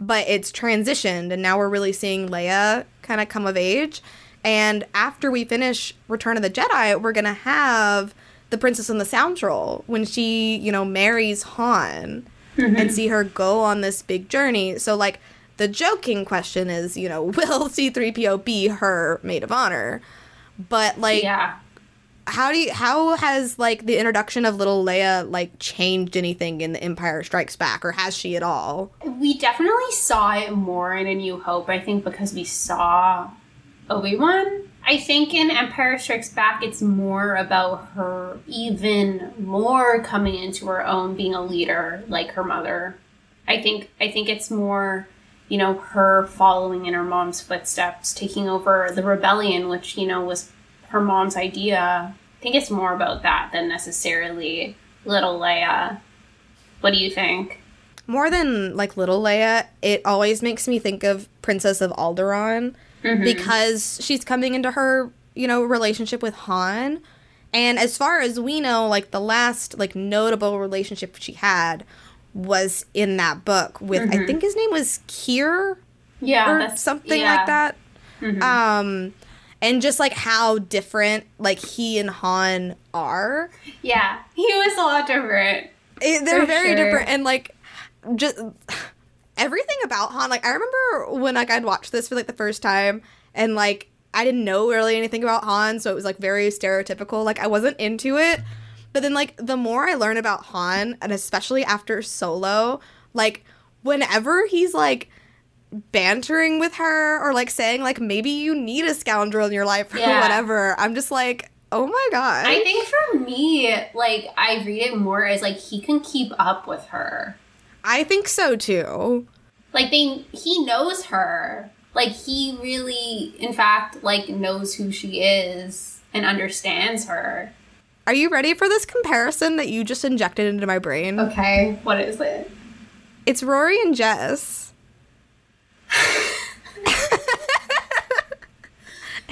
but it's transitioned and now we're really seeing leia kind of come of age. And after we finish return of the jedi we're gonna have the princess and the scoundrel when she you know marries han and mm-hmm. see her go on this big journey. So, like, the joking question is, you know, *laughs* will C3PO be her maid of honor? But, like, Yeah. how do you, how has, like, the introduction of little Leia, like, changed anything in The Empire Strikes Back, or has she at all? We definitely saw it more in A New Hope, I think, because we saw Obi Wan. I think in Empire Strikes Back, it's more about her even more coming into her own, being a leader like her mother. I think I think it's more, you know, her following in her mom's footsteps, taking over the rebellion, which you know was her mom's idea. I think it's more about that than necessarily little Leia. What do you think? More than, like, little Leia, it always makes me think of Princess of Alderaan. Mm-hmm. because she's coming into her, you know, relationship with Han. And as far as we know, like the last like notable relationship she had was in that book with I mm-hmm. think his name was Kier Yeah, or something yeah. like that. Mm-hmm. Um and just like how different like he and Han are. Yeah, he was a lot different. It, they're very sure. different and like just everything about Han like I remember when like I'd watched this for like the first time and like I didn't know really anything about Han so it was like very stereotypical like I wasn't into it but then like the more I learn about Han and especially after Solo like whenever he's like bantering with her or like saying like maybe you need a scoundrel in your life or Yeah. whatever I'm just like oh my god I think for me, like I read it more as like he can keep up with her. I think so too Like they he knows her. Like he really in fact like knows who she is and understands her. Are you ready for this comparison that you just injected into my brain? Okay, what is it? It's Rory and Jess. *laughs*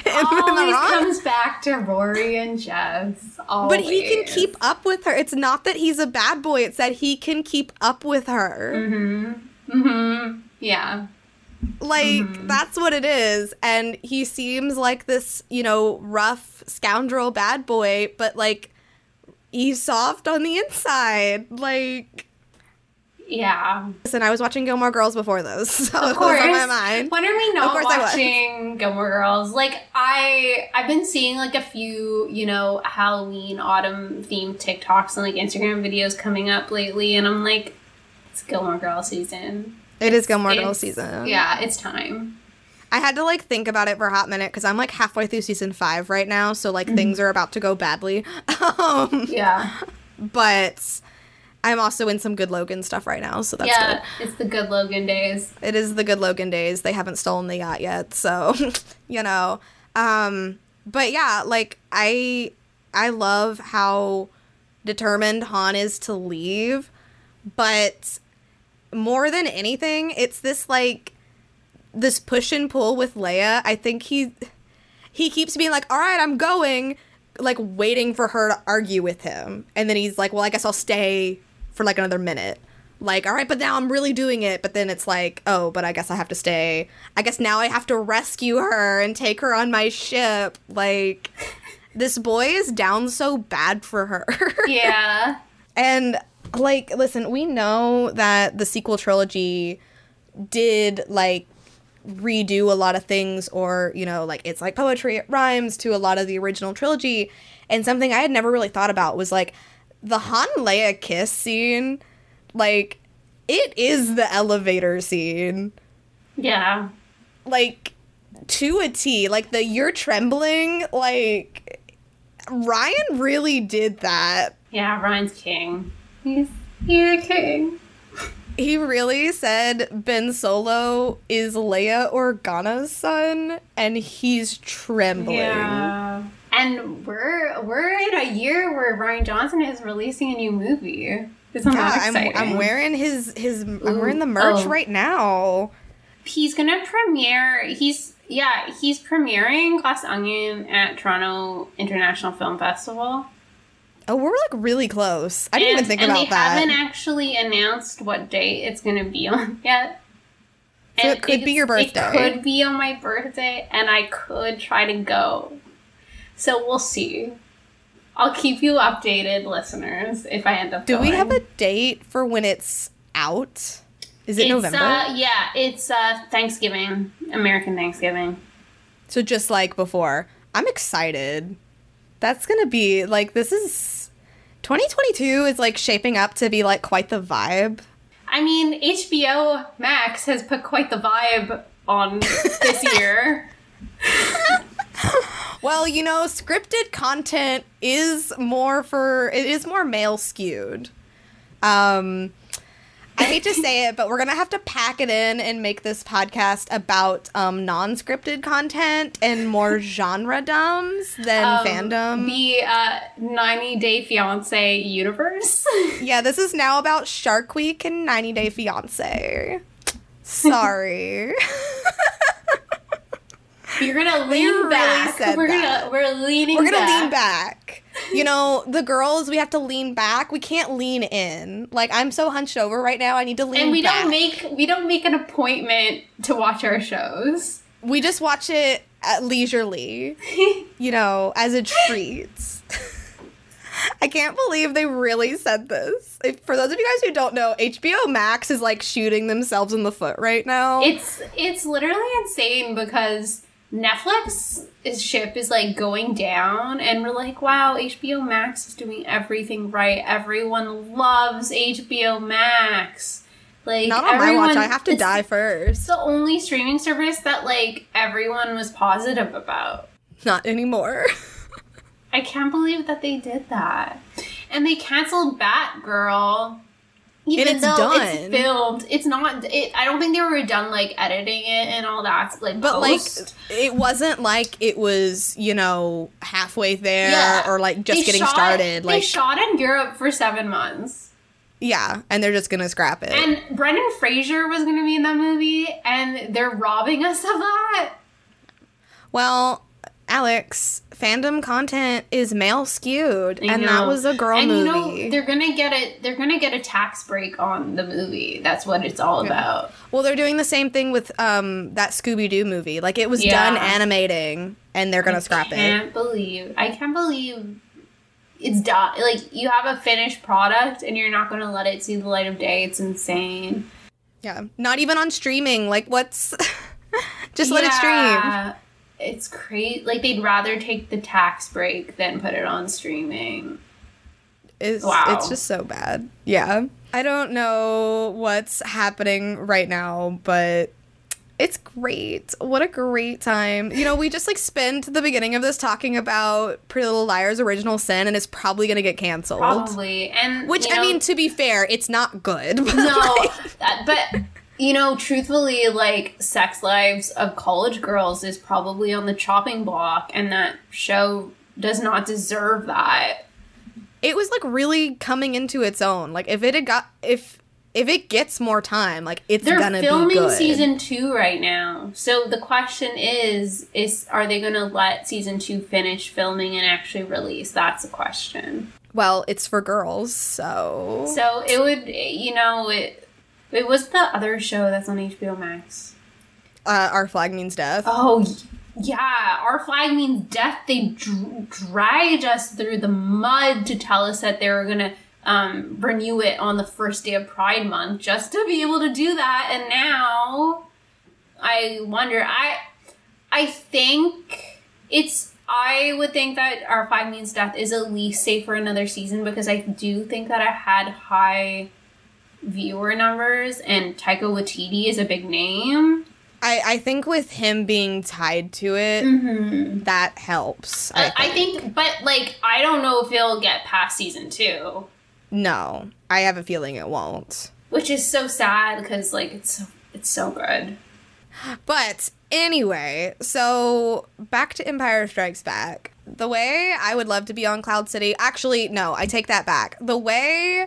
*laughs* Always comes back to Rory and Jess. But he can keep up with her. It's not that he's a bad boy, it's that he can keep up with her. Mm-hmm. Mm-hmm. Yeah. Like, that's what it is. And he seems like this, you know, rough scoundrel bad boy, but like, he's soft on the inside. Like, Yeah. listen, I was watching Gilmore Girls before those, *laughs* so Of course. on my mind. When are we not watching Gilmore Girls? Like I, I've been seeing like a few, you know, Halloween autumn themed TikToks and like Instagram videos coming up lately, and I'm like, it's Gilmore Girls season. It is Gilmore It's- Girls season. Yeah, it's time. I had to like think about it for a hot minute because I'm like halfway through season five right now, so like Mm-hmm. things are about to go badly. *laughs* um, Yeah, but I'm also in some good Logan stuff right now, so that's good. yeah, it's the good Logan days. It is the good Logan days. They haven't stolen the yacht yet, so *laughs* you know. Um, but yeah, like I I love how determined Han is to leave, but more than anything, it's this like this push and pull with Leia. I think he he keeps being like, "All right, I'm going," like waiting for her to argue with him, and then he's like, "Well, I guess I'll stay for like another minute." Like, all right, but now I'm really doing it. But then it's like, oh, but I guess I have to stay. I guess now I have to rescue her and take her on my ship. Like, this boy is down so bad for her. *laughs* Yeah. And like, listen, we know that the sequel trilogy did like redo a lot of things, or you know, like it's like poetry, it rhymes to a lot of the original trilogy. And something I had never really thought about was like the Han Leia kiss scene. Like, it is the elevator scene. Yeah. Like, to a T. Like, the you're trembling, like, Rian really did that. Yeah, Rian's king. He's he's a king. He really said Ben Solo is Leia Organa's son, and he's trembling. Yeah. And we're we're in a year where Rian Johnson is releasing a new movie. Isn't Yeah, I'm. I'm wearing his his I'm wearing the merch oh. right now. He's gonna premiere. He's yeah. He's premiering Glass Onion at Toronto International Film Festival. Oh, we're like really close. I didn't and, even think and about they that. haven't actually announced what date it's gonna be on *laughs* yet. So And it could be your birthday. It could be on my birthday, and I could try to go. So we'll see. I'll keep you updated, listeners, if I end up. Do we have a date for when it's out? Is it It's, November? Uh, yeah, it's uh, Thanksgiving, American Thanksgiving. So just like before, I'm excited. That's gonna be like this is 2022 is like shaping up to be like quite the vibe. I mean, HBO Max has put quite the vibe on this *laughs* year. *laughs* *laughs* Well, you know, scripted content is more for it is more male skewed. Um I hate to say it, but we're gonna have to pack it in and make this podcast about um, non-scripted content and more *laughs* genre dumbs than Um, fandom. The uh, 90 Day Fiance universe. *laughs* Yeah, this is now about Shark Week and 90 Day Fiance. Sorry. You're gonna *laughs* lean really back. said we're that. gonna we're leaning. We're gonna back. lean back. You know, the girls, we have to lean back. We can't lean in. Like I'm so hunched over right now. I need to lean and we back. don't make we don't make an appointment to watch our shows. we just watch it at leisurely. *laughs* you know, as a treat. *laughs* I can't believe they really said this. If, for those of you guys who don't know, HBO Max is like shooting themselves in the foot right now. It's it's literally insane because Netflix is ship is like going down and we're like, wow, HBO Max is doing everything right. Everyone loves HBO Max. Like Not on my watch. I have to die first. It's the only streaming service that like everyone was positive about. Not anymore. *laughs* I can't believe that they did that. And they canceled Batgirl. Even it's though done. it's filmed, it's not. It, I don't think they were done like editing it and all that. Like, But post. like, it wasn't like it was, you know, halfway there Yeah. or like just They getting shot- started. they Like, shot in Europe for seven months, yeah, and they're just gonna scrap it. and Brendan Fraser was going to be in that movie, and they're robbing us of that. well, Alex, fandom content is male skewed, I and know. that was a girl and movie. you know they're gonna get it. They're gonna get a tax break on the movie. That's what it's all about. well, they're doing the same thing with um that Scooby Doo movie. Like, it was Yeah. done animating, and they're gonna scrap it. can't believe I can't believe it's done. Like you have a finished product and you're not to let it see the light of day. It's insane. Yeah, not even on streaming. Like, what's *laughs* just let it stream. It's crazy. Like they'd rather take the tax break than put it on streaming. It's, Wow. it's just so bad. Yeah. I don't know what's happening right now, but it's great. What a great time. You know, we just like spent the beginning of this talking about Pretty Little Liars Original Sin and it's probably going to get canceled. Probably. And Which I know, mean, to be fair, it's not good. *laughs* but, no, like, that, but you know, truthfully, like Sex Lives of College Girls is probably on the chopping block, and that show does not deserve that. it was like really coming into its own. Like if it had got if if it gets more time, like it's They're gonna be filming good. season two right now. So the question is, is are they gonna let season two finish filming and actually release? That's the question. well, it's for girls, so So it would, you know, it. It was the other show that's on HBO Max. uh, our flag means death. Oh, yeah. Our flag means death. They dr- dragged us through the mud to tell us that they were going to um, renew it on the first day of Pride Month just to be able to do that. And now I wonder, I, I think it's, I would think that Our Flag Means Death is at least safe for another season because I do think that it had high viewer numbers and Taika Waititi is a big name. I I think with him being tied to it, Mm-hmm. that helps. I, I think, but like, I don't know if he'll get past season two, no, I have a feeling it won't. which is so sad because like it's so it's so good. But anyway, so back to Empire Strikes Back. The way I would love to be on Cloud City. Actually, no, I take that back. The way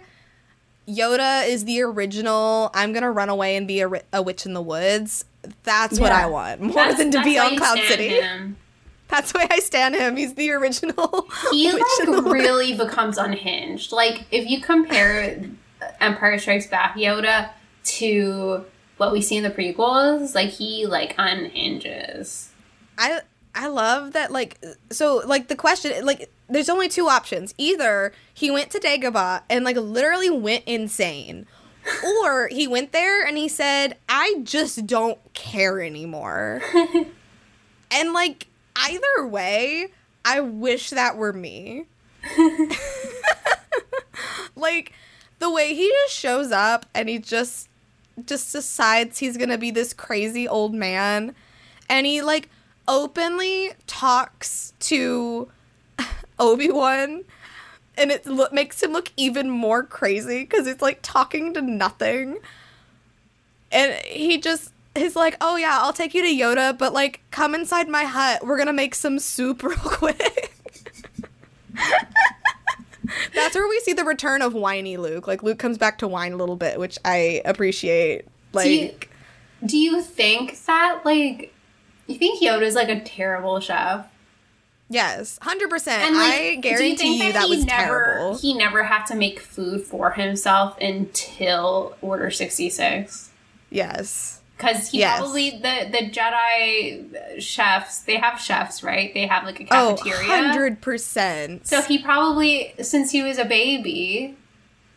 Yoda is the original, I'm gonna run away and be a, a witch in the woods. That's what I want more That's- than to be on Cloud City. him. *laughs* That's why I stand him. He's the original. *laughs* He witch in the like woods. really becomes unhinged. Like if you compare Empire Strikes Back Yoda to what we see in the prequels, like he like unhinges. I I love that like so like the question like there's only two options. Either he went to Dagobah and like literally went insane. or he went there and he said, "I just don't care anymore." *laughs* and like either way, I wish that were me. *laughs* like the way he just shows up and he just just decides he's going to be this crazy old man and he like openly talks to *laughs* Obi-Wan and it lo- makes him look even more crazy cuz it's like talking to nothing. And he just he's like, "Oh yeah, I'll take you to Yoda, but like come inside my hut. We're to make some soup *laughs* real quick." *laughs* That's where we see the return of whiny Luke. Like Luke comes back to whine a little bit, which I appreciate. Like do you, do you think that like you think Yoda's like a terrible chef? Yes, hundred percent. And like, I you guarantee think you that, he was never, terrible. He never had to make food for himself until Order sixty six. yes, Because he Yes. probably the the Jedi chefs they have chefs right they have like a oh, cafeteria. hundred percent. So he probably since he was a baby,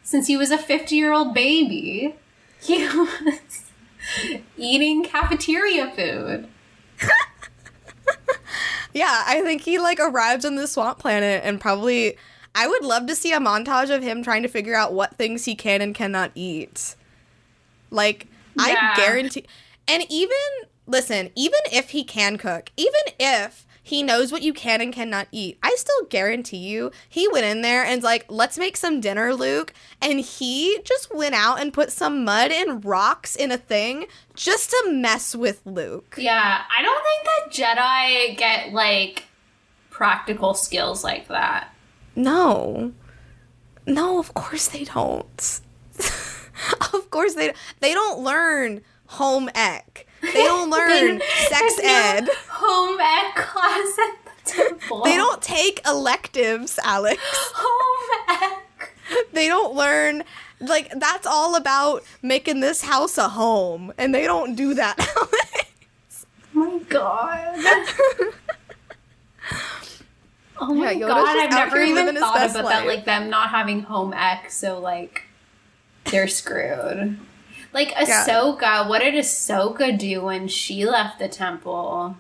since he was a fifty year old baby, he *laughs* was eating cafeteria food. *laughs* yeah, I think he like arrived on the swamp planet and probably. I would love to see a montage of him trying to figure out what things he can and cannot eat. Like, Yeah. I guarantee. And even, listen, even if he can cook, even if he knows what you can and cannot eat, I still guarantee you he went in there and's like, let's make some dinner, Luke. And he just went out and put some mud and rocks in a thing just to mess with Luke. Yeah, I don't think that Jedi get like practical skills like that. No. No, of course they don't. *laughs* of course they they don't learn home ec. They don't *laughs* learn *laughs* sex no ed. home ec class at the temple. They don't take electives, Alex. *laughs* home ec. They don't learn like that's all about making this house a home and they don't do that. Oh my god. Oh my Yeah, god, I've never even thought about that, like them not having home ec, so like they're screwed. Like Yeah. Ahsoka, what did Ahsoka do when she left the temple?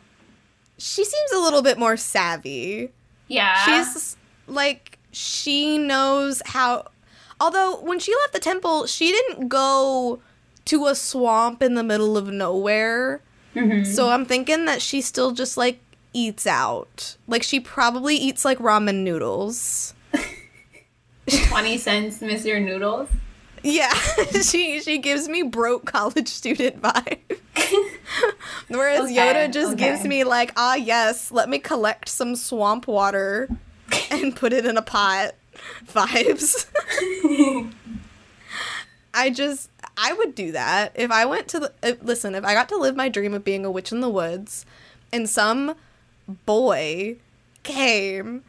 she seems a little bit more savvy. Yeah. She's like she knows how although when she left the temple, she didn't go to a swamp in the middle of nowhere. Mhm. So I'm thinking that she still just like eats out. Like she probably eats like ramen noodles. *laughs* 20 cents, Mr. Noodles. Yeah, *laughs* she she gives me broke college student vibe. *laughs* Whereas Okay, Yoda just okay. gives me like, ah yes, let me collect some swamp water and put it in a pot vibes. *laughs* I just I would do that if I went to the. Uh, listen, if I got to live my dream of being a witch in the woods, and some boy came,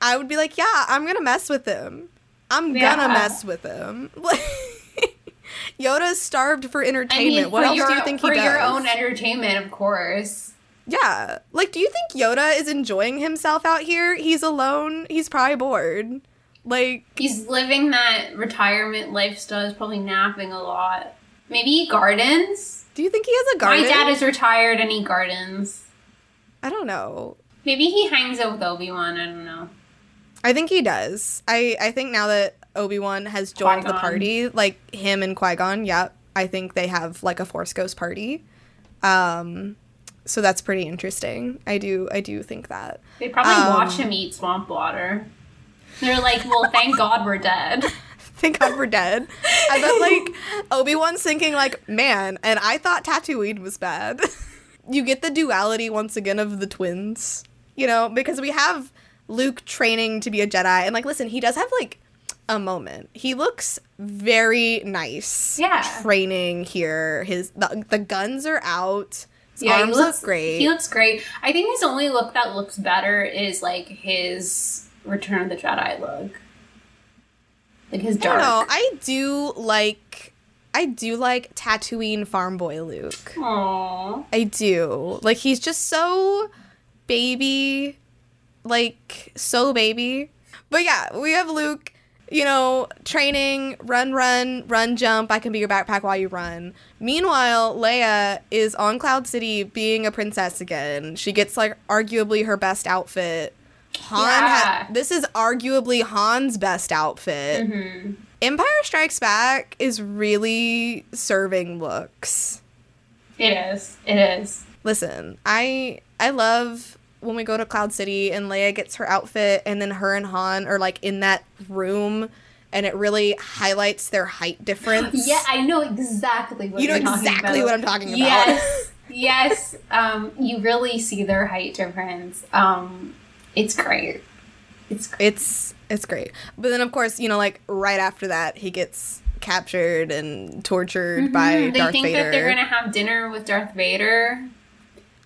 I would be like, yeah, I'm gonna mess with him. I'm Yeah. gonna mess with him. *laughs* Yoda's starved for I entertainment. mean, what for else your, do you think he does? for your own entertainment, of course. Yeah. Like, do you think Yoda is enjoying himself out here? He's alone. He's probably bored. Like, He's living that retirement lifestyle. He's probably napping a lot. Maybe he gardens. do you think he has a garden? My dad is retired and he gardens. I don't know. Maybe he hangs out with Obi Wan. I don't know. I think he does. I I think now that Obi Wan has joined the Qui-Gon. party, like him and Qui Gon, yep. I think they have like a Force Ghost party. Um, so that's pretty interesting. I do I do think that. They probably Um, watch him eat swamp water. They're like, well, thank *laughs* God we're dead. Thank God we're dead. I bet like *laughs* Obi Wan's thinking like, man, and I thought Tatooine was bad. *laughs* you get the duality once again of the twins, you know, because we have Luke training to be a Jedi, and like, listen, he does have like a moment. He looks very nice. Yeah. training here. His the, the guns are out. His Yeah, he arms looks look great. He looks great. I think his only look that looks better is like his Return of the Jedi look. Like his I don't know. I do like. I do like Tatooine farm boy Luke. Aww. I do. Like he's just so baby, like so baby. But yeah, we have Luke, you know, training, run, run, run, jump. I can be your backpack while you run. Meanwhile, Leia is on Cloud City being a princess again. She gets like arguably her best outfit. Han Yeah. had, this is arguably Han's best outfit. hmm Empire Strikes Back is really serving looks. It is. It is. Listen, I I love when we go to Cloud City and Leia gets her outfit and then her and Han are like in that room and it really highlights their height difference. *laughs* Yeah, I know exactly what You know you're talking exactly what I'm talking about. Yes. yes. Um, you really see their height difference. Um, it's great. It's great. It's it's great. But then of course, you know, like right after that he gets captured and tortured by Mhm. they Darth think that they're gonna have dinner with Darth Vader.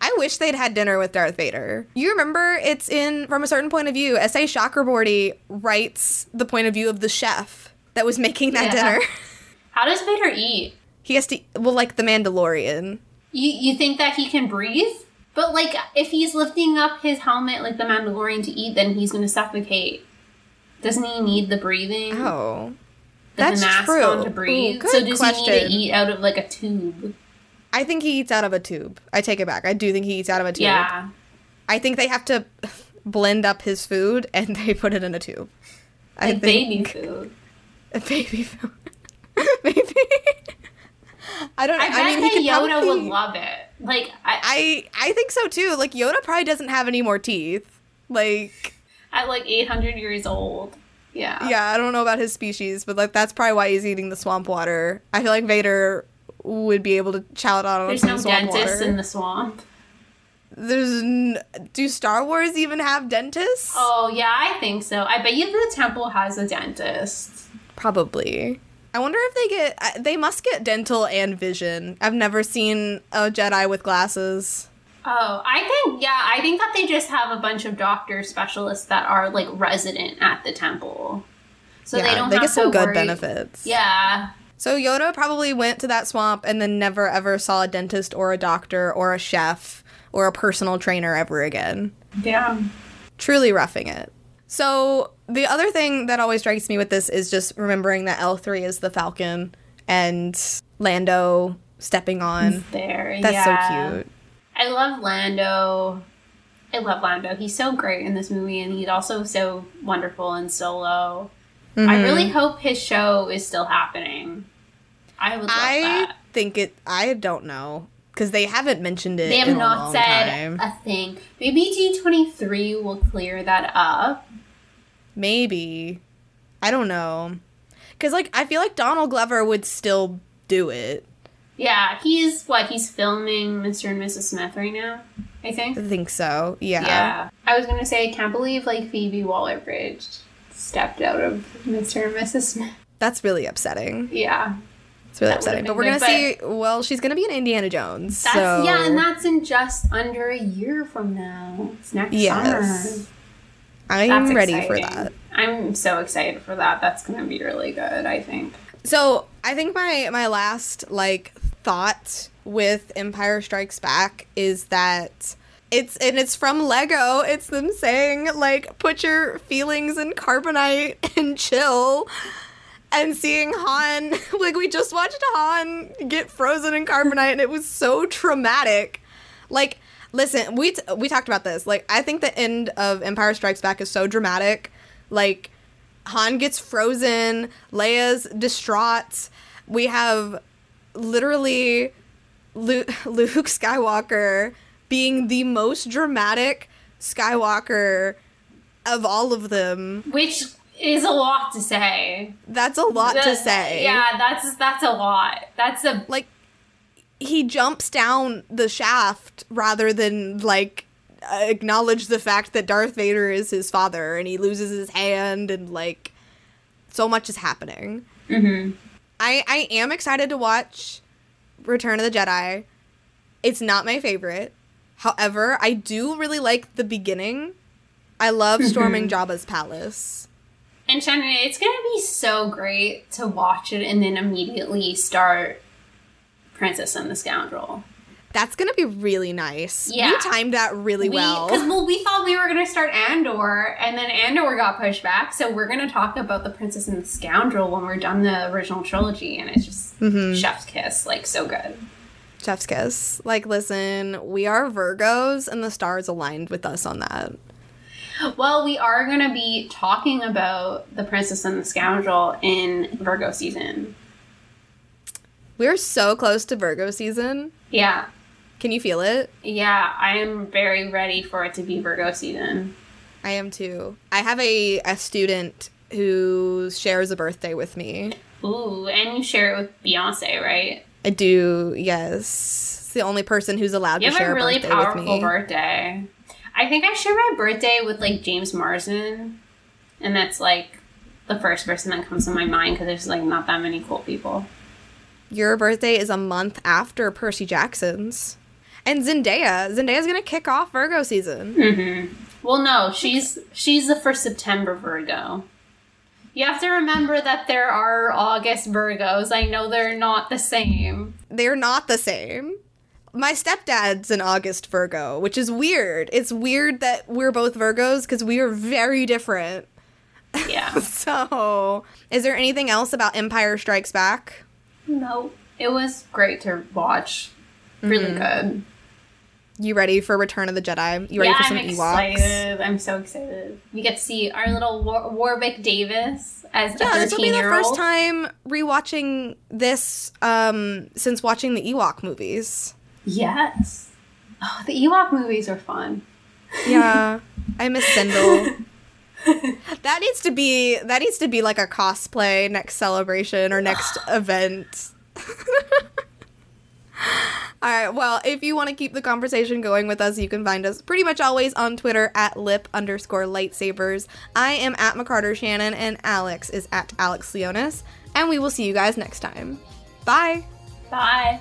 I wish they'd had dinner with Darth Vader. You remember it's in From a Certain Point of View. S.A. Chakraborty writes the point of view of the chef that was making that Yeah. dinner. *laughs* How does Vader eat? He has to, well, like the Mandalorian. You you think that he can breathe? But like, if he's lifting up his helmet like the Mandalorian to eat, then he's gonna suffocate. Doesn't he need the breathing? Oh. the that's mask true. on to Ooh, breathe. good so does he need to eat out of like a tube? I think he eats out of a tube. I take it back. I do think he eats out of a tube. Yeah. I think they have to blend up his food and *laughs* they put it in a tube. I Like think baby food. *laughs* A baby food. *laughs* Maybe. I don't know. I I, mean, he Yoda probably- would love it. Like I, I I think so too. Like Yoda probably doesn't have any more teeth. Like at like 800 years old. Yeah. yeah, I don't know about his species, but like that's probably why he's eating the swamp water. I feel like Vader would be able to chow down on There's some no swamp dentists water. in the swamp. There's n- do Star Wars even have dentists? Oh yeah, I think so. I bet you the temple has a dentist. Probably. I wonder if they get. I- They must get dental and vision. I've never seen a Jedi with glasses. Oh, I think yeah, I think that they just have a bunch of doctor specialists that are like resident at the temple, so yeah, they don't they have get some good worry- benefits. Yeah, So Yoda probably went to that swamp and then never ever saw a dentist or a doctor or a chef or a personal trainer ever again. yeah. Truly roughing it. So the other thing that always strikes me with this is just remembering that L3 is the Falcon and Lando stepping on. There, That's yeah. so cute. I love Lando. I love Lando. He's so great in this movie, and he's also so wonderful in Solo. I Mhm. really hope his show is still happening. I would love I that. think it. I don't know because they haven't mentioned it. They have not said time. a thing. Maybe D twenty three will clear that up. Maybe. I don't know. Because like I feel like Donald Glover would still do it. Yeah, he's what he's filming Mr. and Mrs. Smith right now. I think. I think so. Yeah. Yeah. I was gonna say I can't believe like Phoebe Waller Bridge stepped out of Mr. and Mrs. Smith. That's really upsetting. Yeah. It's really That upsetting. But we're gonna see. Well, she's gonna be in Indiana Jones. That's so yeah, and that's in just under a year from now. It's next Yes. summer. I'm That's ready for that. I'm so excited for that. That's gonna be really good. I think. So I think my my last like thought with Empire Strikes Back is that it's and it's from Lego. It's them saying like put your feelings in carbonite *laughs* and chill. And seeing Han, *laughs* like we just watched Han get frozen in carbonite, and it was so traumatic. Like, listen, we t- we talked about this. Like, I think the end of Empire Strikes Back is so dramatic. Like, Han gets frozen, Leia's distraught. We have literally Luke, *laughs* Luke Skywalker being the most dramatic Skywalker of all of them. Which is a lot to say. That's a lot to say. Yeah, that's that's a lot. That's a Like, he jumps down the shaft rather than, like, acknowledge the fact that Darth Vader is his father and he loses his hand and, like, so much is happening. Mhm. I I am excited to watch Return of the Jedi. It's not my favorite. However, I do really like the beginning. I love storming Jabba's palace. And Shannon, it's gonna be so great to watch it and then immediately start Princess and the Scoundrel. That's gonna be really nice. Yeah. We timed that really well. Because well, we thought we were gonna start Andor, and then Andor got pushed back. So we're gonna talk about the Princess and the Scoundrel when we're done the original trilogy, and it's just Mm-hmm. chef's kiss, like so good. Chef's kiss. Like, listen, we are Virgos, and the stars aligned with us on that. Well, we are gonna be talking about the Princess and the Scoundrel in Virgo season. We're so close to Virgo season. Yeah, Can you feel it? yeah, I am very ready for it to be Virgo season. I am too. I have a, a student who shares a birthday with me. Ooh, and you share it with Beyonce, right? I do, yes. It's the only person who's allowed You to share a really birthday with powerful me. birthday. I think I share my birthday with like James Marsden, and that's like the first person that comes to my mind because there's like not that many cool people. Your birthday is a month after Percy Jackson's. And Zendaya. Zendaya's gonna kick off Virgo season. Mm-hmm. Well, no, she's she's the first September Virgo. You have to remember that there are August Virgos. I know they're not the same. They're not the same. My stepdad's an August Virgo, which is weird. It's weird that we're both Virgos because we are very different. Yeah. *laughs* So, is there anything else about Empire Strikes Back? no, it was great to watch. Really good. You ready for Return of the Jedi? You ready yeah, for some I'm Ewoks? excited. I'm so excited. We get to see our little War- Warwick Davis as Yeah, a this will be the first time rewatching this um, since watching the Ewok movies. Yes. Oh, the Ewok movies are fun. Yeah, I miss Cindel. *laughs* that needs to be that needs to be like a cosplay next celebration or next *sighs* event. *laughs* All right. Well, if you want to keep the conversation going with us, you can find us pretty much always on Twitter at lip underscore lightsabers. I am at McCarter Shannon, and Alex is at Alex Leonis. And we will see you guys next time. Bye. Bye.